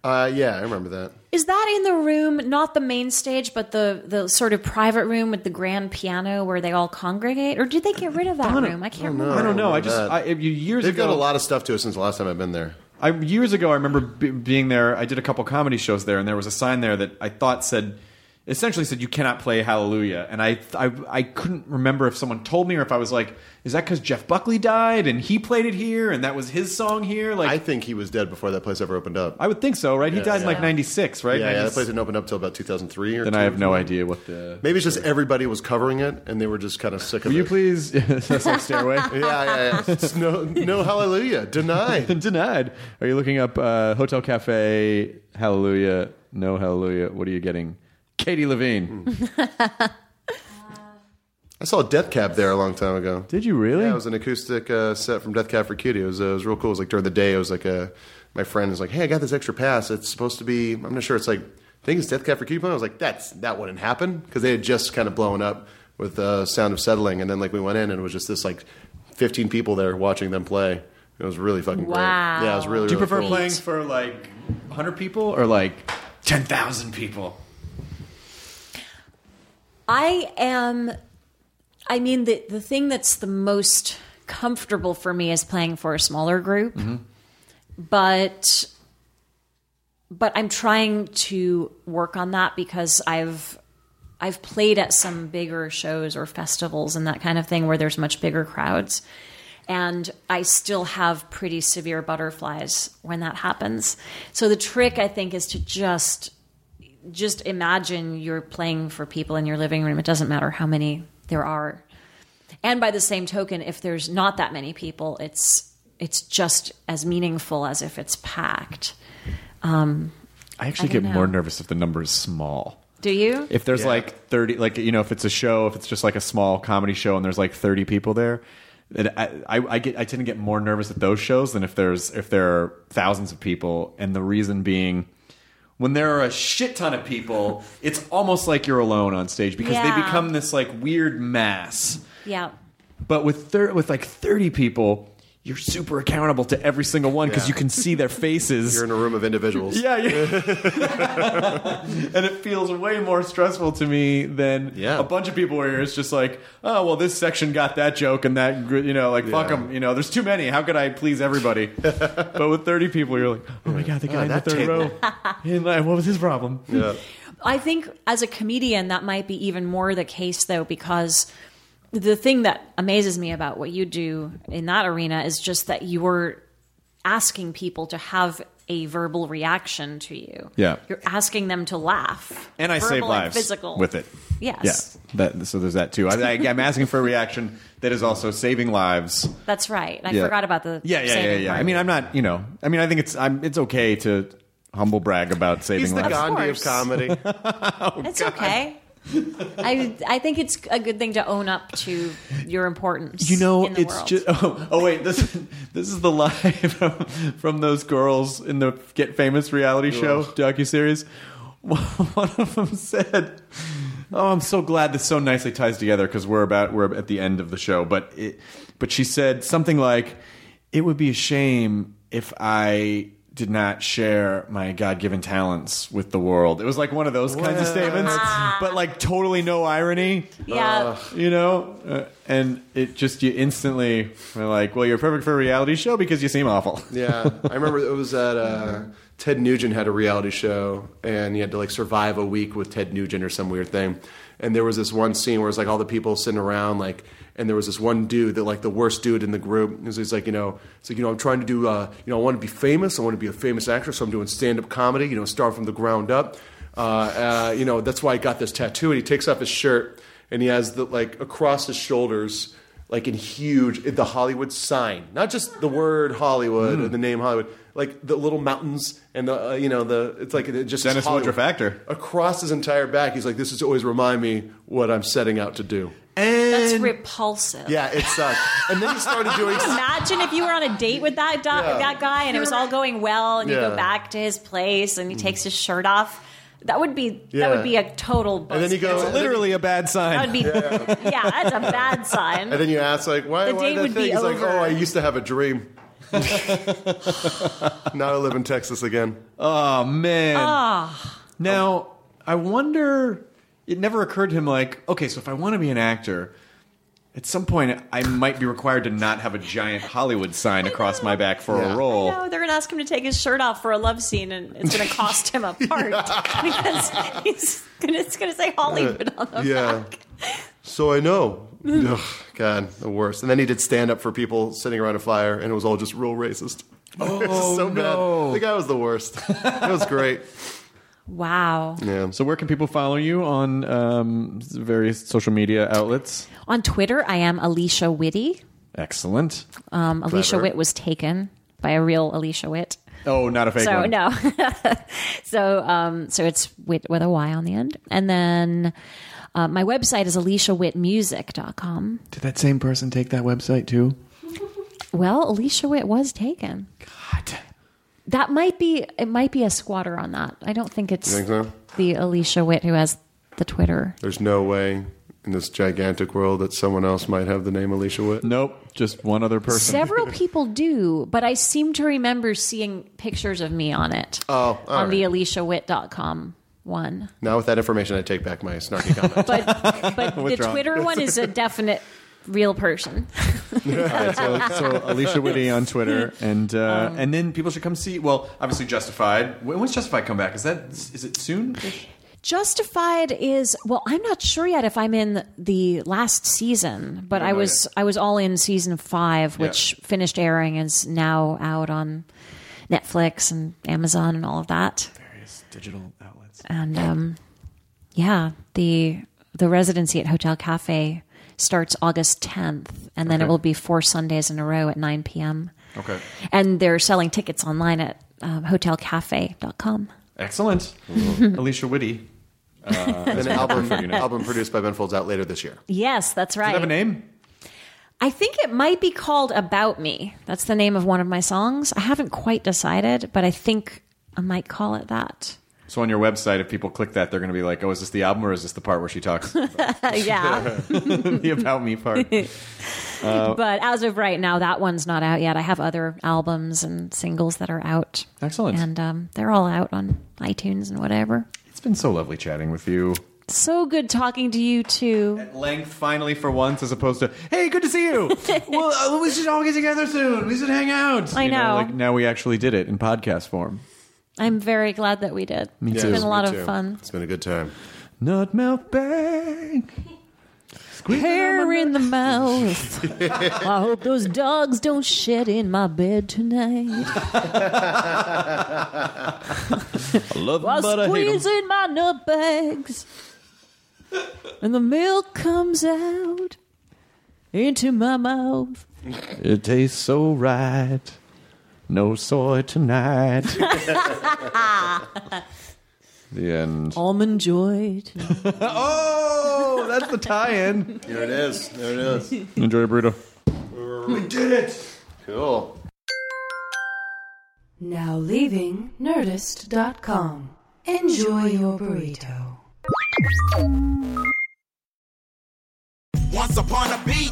uh, yeah, I remember that. Is that in the room, not the main stage, but the the sort of private room with the grand piano where they all congregate, or did they get rid of that room? I can't remember. I don't know. I just. I, years They've ago got a lot of stuff to it since the last time I've been there. I, years ago, I remember b- being there. I did a couple comedy shows there, and there was a sign there that I thought said, essentially said, "You cannot play Hallelujah." And I, I, I couldn't remember if someone told me or if I was like, "Is that because Jeff Buckley died and he played it here and that was his song here?" Like, I I, think he was dead before that place ever opened up. I would think so, right? He died in like Yeah. nicety right? yeah, yeah, that 90 place didn't open up till about 2003 or Then two I have no or idea what the. Maybe it's just everybody was covering it and they were just kind of sick of Will it. you please? That's like Stairway. Yeah, yeah, yeah. It's no, no hallelujah. Denied. Denied. Are you looking up uh, Hotel Cafe Hallelujah? No Hallelujah. What are you getting? Katie Levine. I saw Death Cab there a long time ago. Did you really? Yeah, it was an acoustic uh, set from Death Cab for Cutie. It was, uh, it was real cool. It was like during the day. It was like a, my friend was like, "Hey, I got this extra pass. It's supposed to be. I'm not sure. It's like I think it's Death Cab for Cutie." I was like, "That's that wouldn't happen," because they had just kind of blown up with uh, Sound of Settling, and then like we went in and it was just this like 15 people there watching them play. It was really fucking great. Wow. Yeah, it was really. Do you really prefer cool. playing for like 100 people or like 10,000 people? I am. I mean, the the thing that's the most comfortable for me is playing for a smaller group, mm-hmm. but but I'm trying to work on that because I've I've played at some bigger shows or festivals and that kind of thing where there's much bigger crowds. And I still have pretty severe butterflies when that happens. So the trick I think is to just just imagine you're playing for people in your living room. It doesn't matter how many there are. And by the same token, if there's not that many people, it's it's just as meaningful as if it's packed. Um, I actually I get don't more nervous if the number is small. Do you? If there's Yeah. like 30, like, you know, if it's a show, if it's just like a small comedy show and there's like 30 people there, it, I, I, I get, I tend to get more nervous at those shows than if there's, if there are thousands of people. And the reason being, when there are a shit ton of people, it's almost like you're alone on stage because they become this like weird mass. yeah. But with thir- with like 30 people, you're super accountable to every single one because Yeah. you can see their faces. You're in a room of individuals. yeah, yeah. and it feels way more stressful to me than Yeah. a bunch of people where it's just like, oh, well, this section got that joke and that, you know, like, fuck them. You know, there's too many. How could I please everybody? but with 30 people, you're like, oh my God, the oh, guy in the third table. row. In line, what was his problem? Yeah. I think as a comedian, that might be even more the case, though, because the thing that amazes me about what you do in that arena is just that you're asking people to have a verbal reaction to you. Yeah. You're asking them to laugh. And I Verbal save lives physical. with it. Yes. Yeah. That, so there's that too. I, I, I'm asking for a reaction that is also saving lives. That's right. I Yeah. forgot about the Yeah, yeah, yeah, yeah. part. I mean, I'm not, you know, I mean, I think it's, I'm, it's okay to humble brag about saving He's the lives. Gandhi of course. comedy. Oh, it's okay. I I think it's a good thing to own up to your importance. You know, in the it's world. just. Oh, oh, wait, this this is the line from, from those girls in the Get Famous reality show docu series. One of them said, "Oh, I'm so glad this so nicely ties together because we're about we're at the end of the show." But it, but she said something like, "It would be a shame if I." Did not share my God given talents with the world. It was like one of those kinds of statements, but like totally no irony. Yeah. you know? Uh, and it just you instantly are like well you're perfect for a reality show because you seem awful. Yeah, I remember it was at uh, Ted Nugent had a reality show, and he had to like survive a week with Ted Nugent or some weird thing. And there was this one scene where it's like all the people sitting around, like, and there was this one dude that like the worst dude in the group. He's he's like, you know, it's like, you know, I'm trying to do, uh, you know, I want to be famous. I want to be a famous actor, so I'm doing stand up comedy. You know, start from the ground up. Uh, uh, you know, that's why I got this tattoo. And he takes off his shirt, and he has the like across his shoulders like in huge the Hollywood sign, not just the word Hollywood or the name Hollywood, like the little mountains and the uh, you know the it's like it just Dennis Woodruff actor. across his entire back. He's like, this is always remind me what I'm setting out to do. That's And repulsive. Yeah, it sucked. and then he started doing. Imagine if you were on a date with that do- Yeah. that guy and it was all going well, and you Yeah. go back to his place and he takes his shirt off. That would be Yeah. that would be a total. And then you go. buzzkill. and then- literally a bad That sign. would be yeah. that's a bad sign. And then you ask like, why? The why date that would thing? be He's like, over. oh, I used to have a dream. now I live in Texas again. Oh man. Ah. Now I wonder. It never occurred to him like, okay, so if I want to be an actor, at some point I might be required to not have a giant Hollywood sign across my back for Yeah. a role. No, they're gonna ask him to take his shirt off for a love scene, and it's gonna cost him a part because he's gonna, it's gonna say Hollywood on the Yeah. back. So I know. Ugh, God, the worst. And then he did stand up for people sitting around a fire, and it was all just real racist. Oh, so no. bad. The guy was the worst. It was great. Wow. Yeah. So where can people follow you on um, various social media outlets? On Twitter, I am Alicia Whitty. Excellent. Um, Alicia Witt was taken by a real Alicia Witt. Oh, not a fake so one. no, so um, so it's with, with a Y on the end, and then uh, my website is aliciawittmusic.com. Did that same person take that website too? Well, Alicia Witt was taken. God. That might be it. Might be a squatter on that. I don't think it's You think so? the Alicia Witt who has the Twitter. There's no way in this gigantic world that someone else might have the name Alicia Witt. Nope, just one other person. Several people do, but I seem to remember seeing pictures of me on it. Oh, all on the right. AliciaWitt.com one. Now with that information, I take back my snarky comment. But but the Withdrawn. Twitter one is a definite real person. All right, so, so Alicia Whitty on Twitter, and uh, Um, and then people should come see. Well, obviously Justified. When, when's Justified come back? Is that is it soon? Justified is well, I'm not sure yet if I'm in the last season, but I was I was all in season five, which Yeah. finished airing and is now out on Netflix and Amazon and all of that. Various digital outlets. and um, yeah, the the residency at Hotel Cafe starts August 10th, and then it will be four Sundays in a row at 9 p.m. Okay, And they're selling tickets online at um, hotelcafe.com. excellent. Alicia Whitty. and an album, album produced by Ben Folds out later this year. Yes, that's Does it right. have a name? I think it might be called About Me. That's the name of one of my songs. I haven't quite decided, but I think I might call it that. So on your website, if people click that, they're going to be like, "Oh, is this the album or is this the part where she talks yeah. the about me part?" but as of right now, that one's not out yet. I have other albums and singles that are out. Excellent. And um, they're all out on iTunes and whatever. It's been so lovely chatting with you. So good talking to you too. At length, finally, for once, as opposed to, "Hey, good to see you." well, uh, we should all get together soon. We should hang out. I You know. Like now, we actually did it in podcast form. I'm very glad that we did. It's Yeah, been a lot me of too. fun. It's been a good time. Nut milk bang. Hair in the mouth. I hope those dogs don't shed in my bed tonight. I love While but I hate 'em. squeezing my nut bags. And the milk comes out into my mouth. It tastes so right. No soy tonight. the end. Almond joy. tonight. Oh, that's the tie-in. Here it is. There it is. Enjoy your burrito. we did it. Cool. Now leaving Nerdist.com. Enjoy your burrito. Once upon a beat.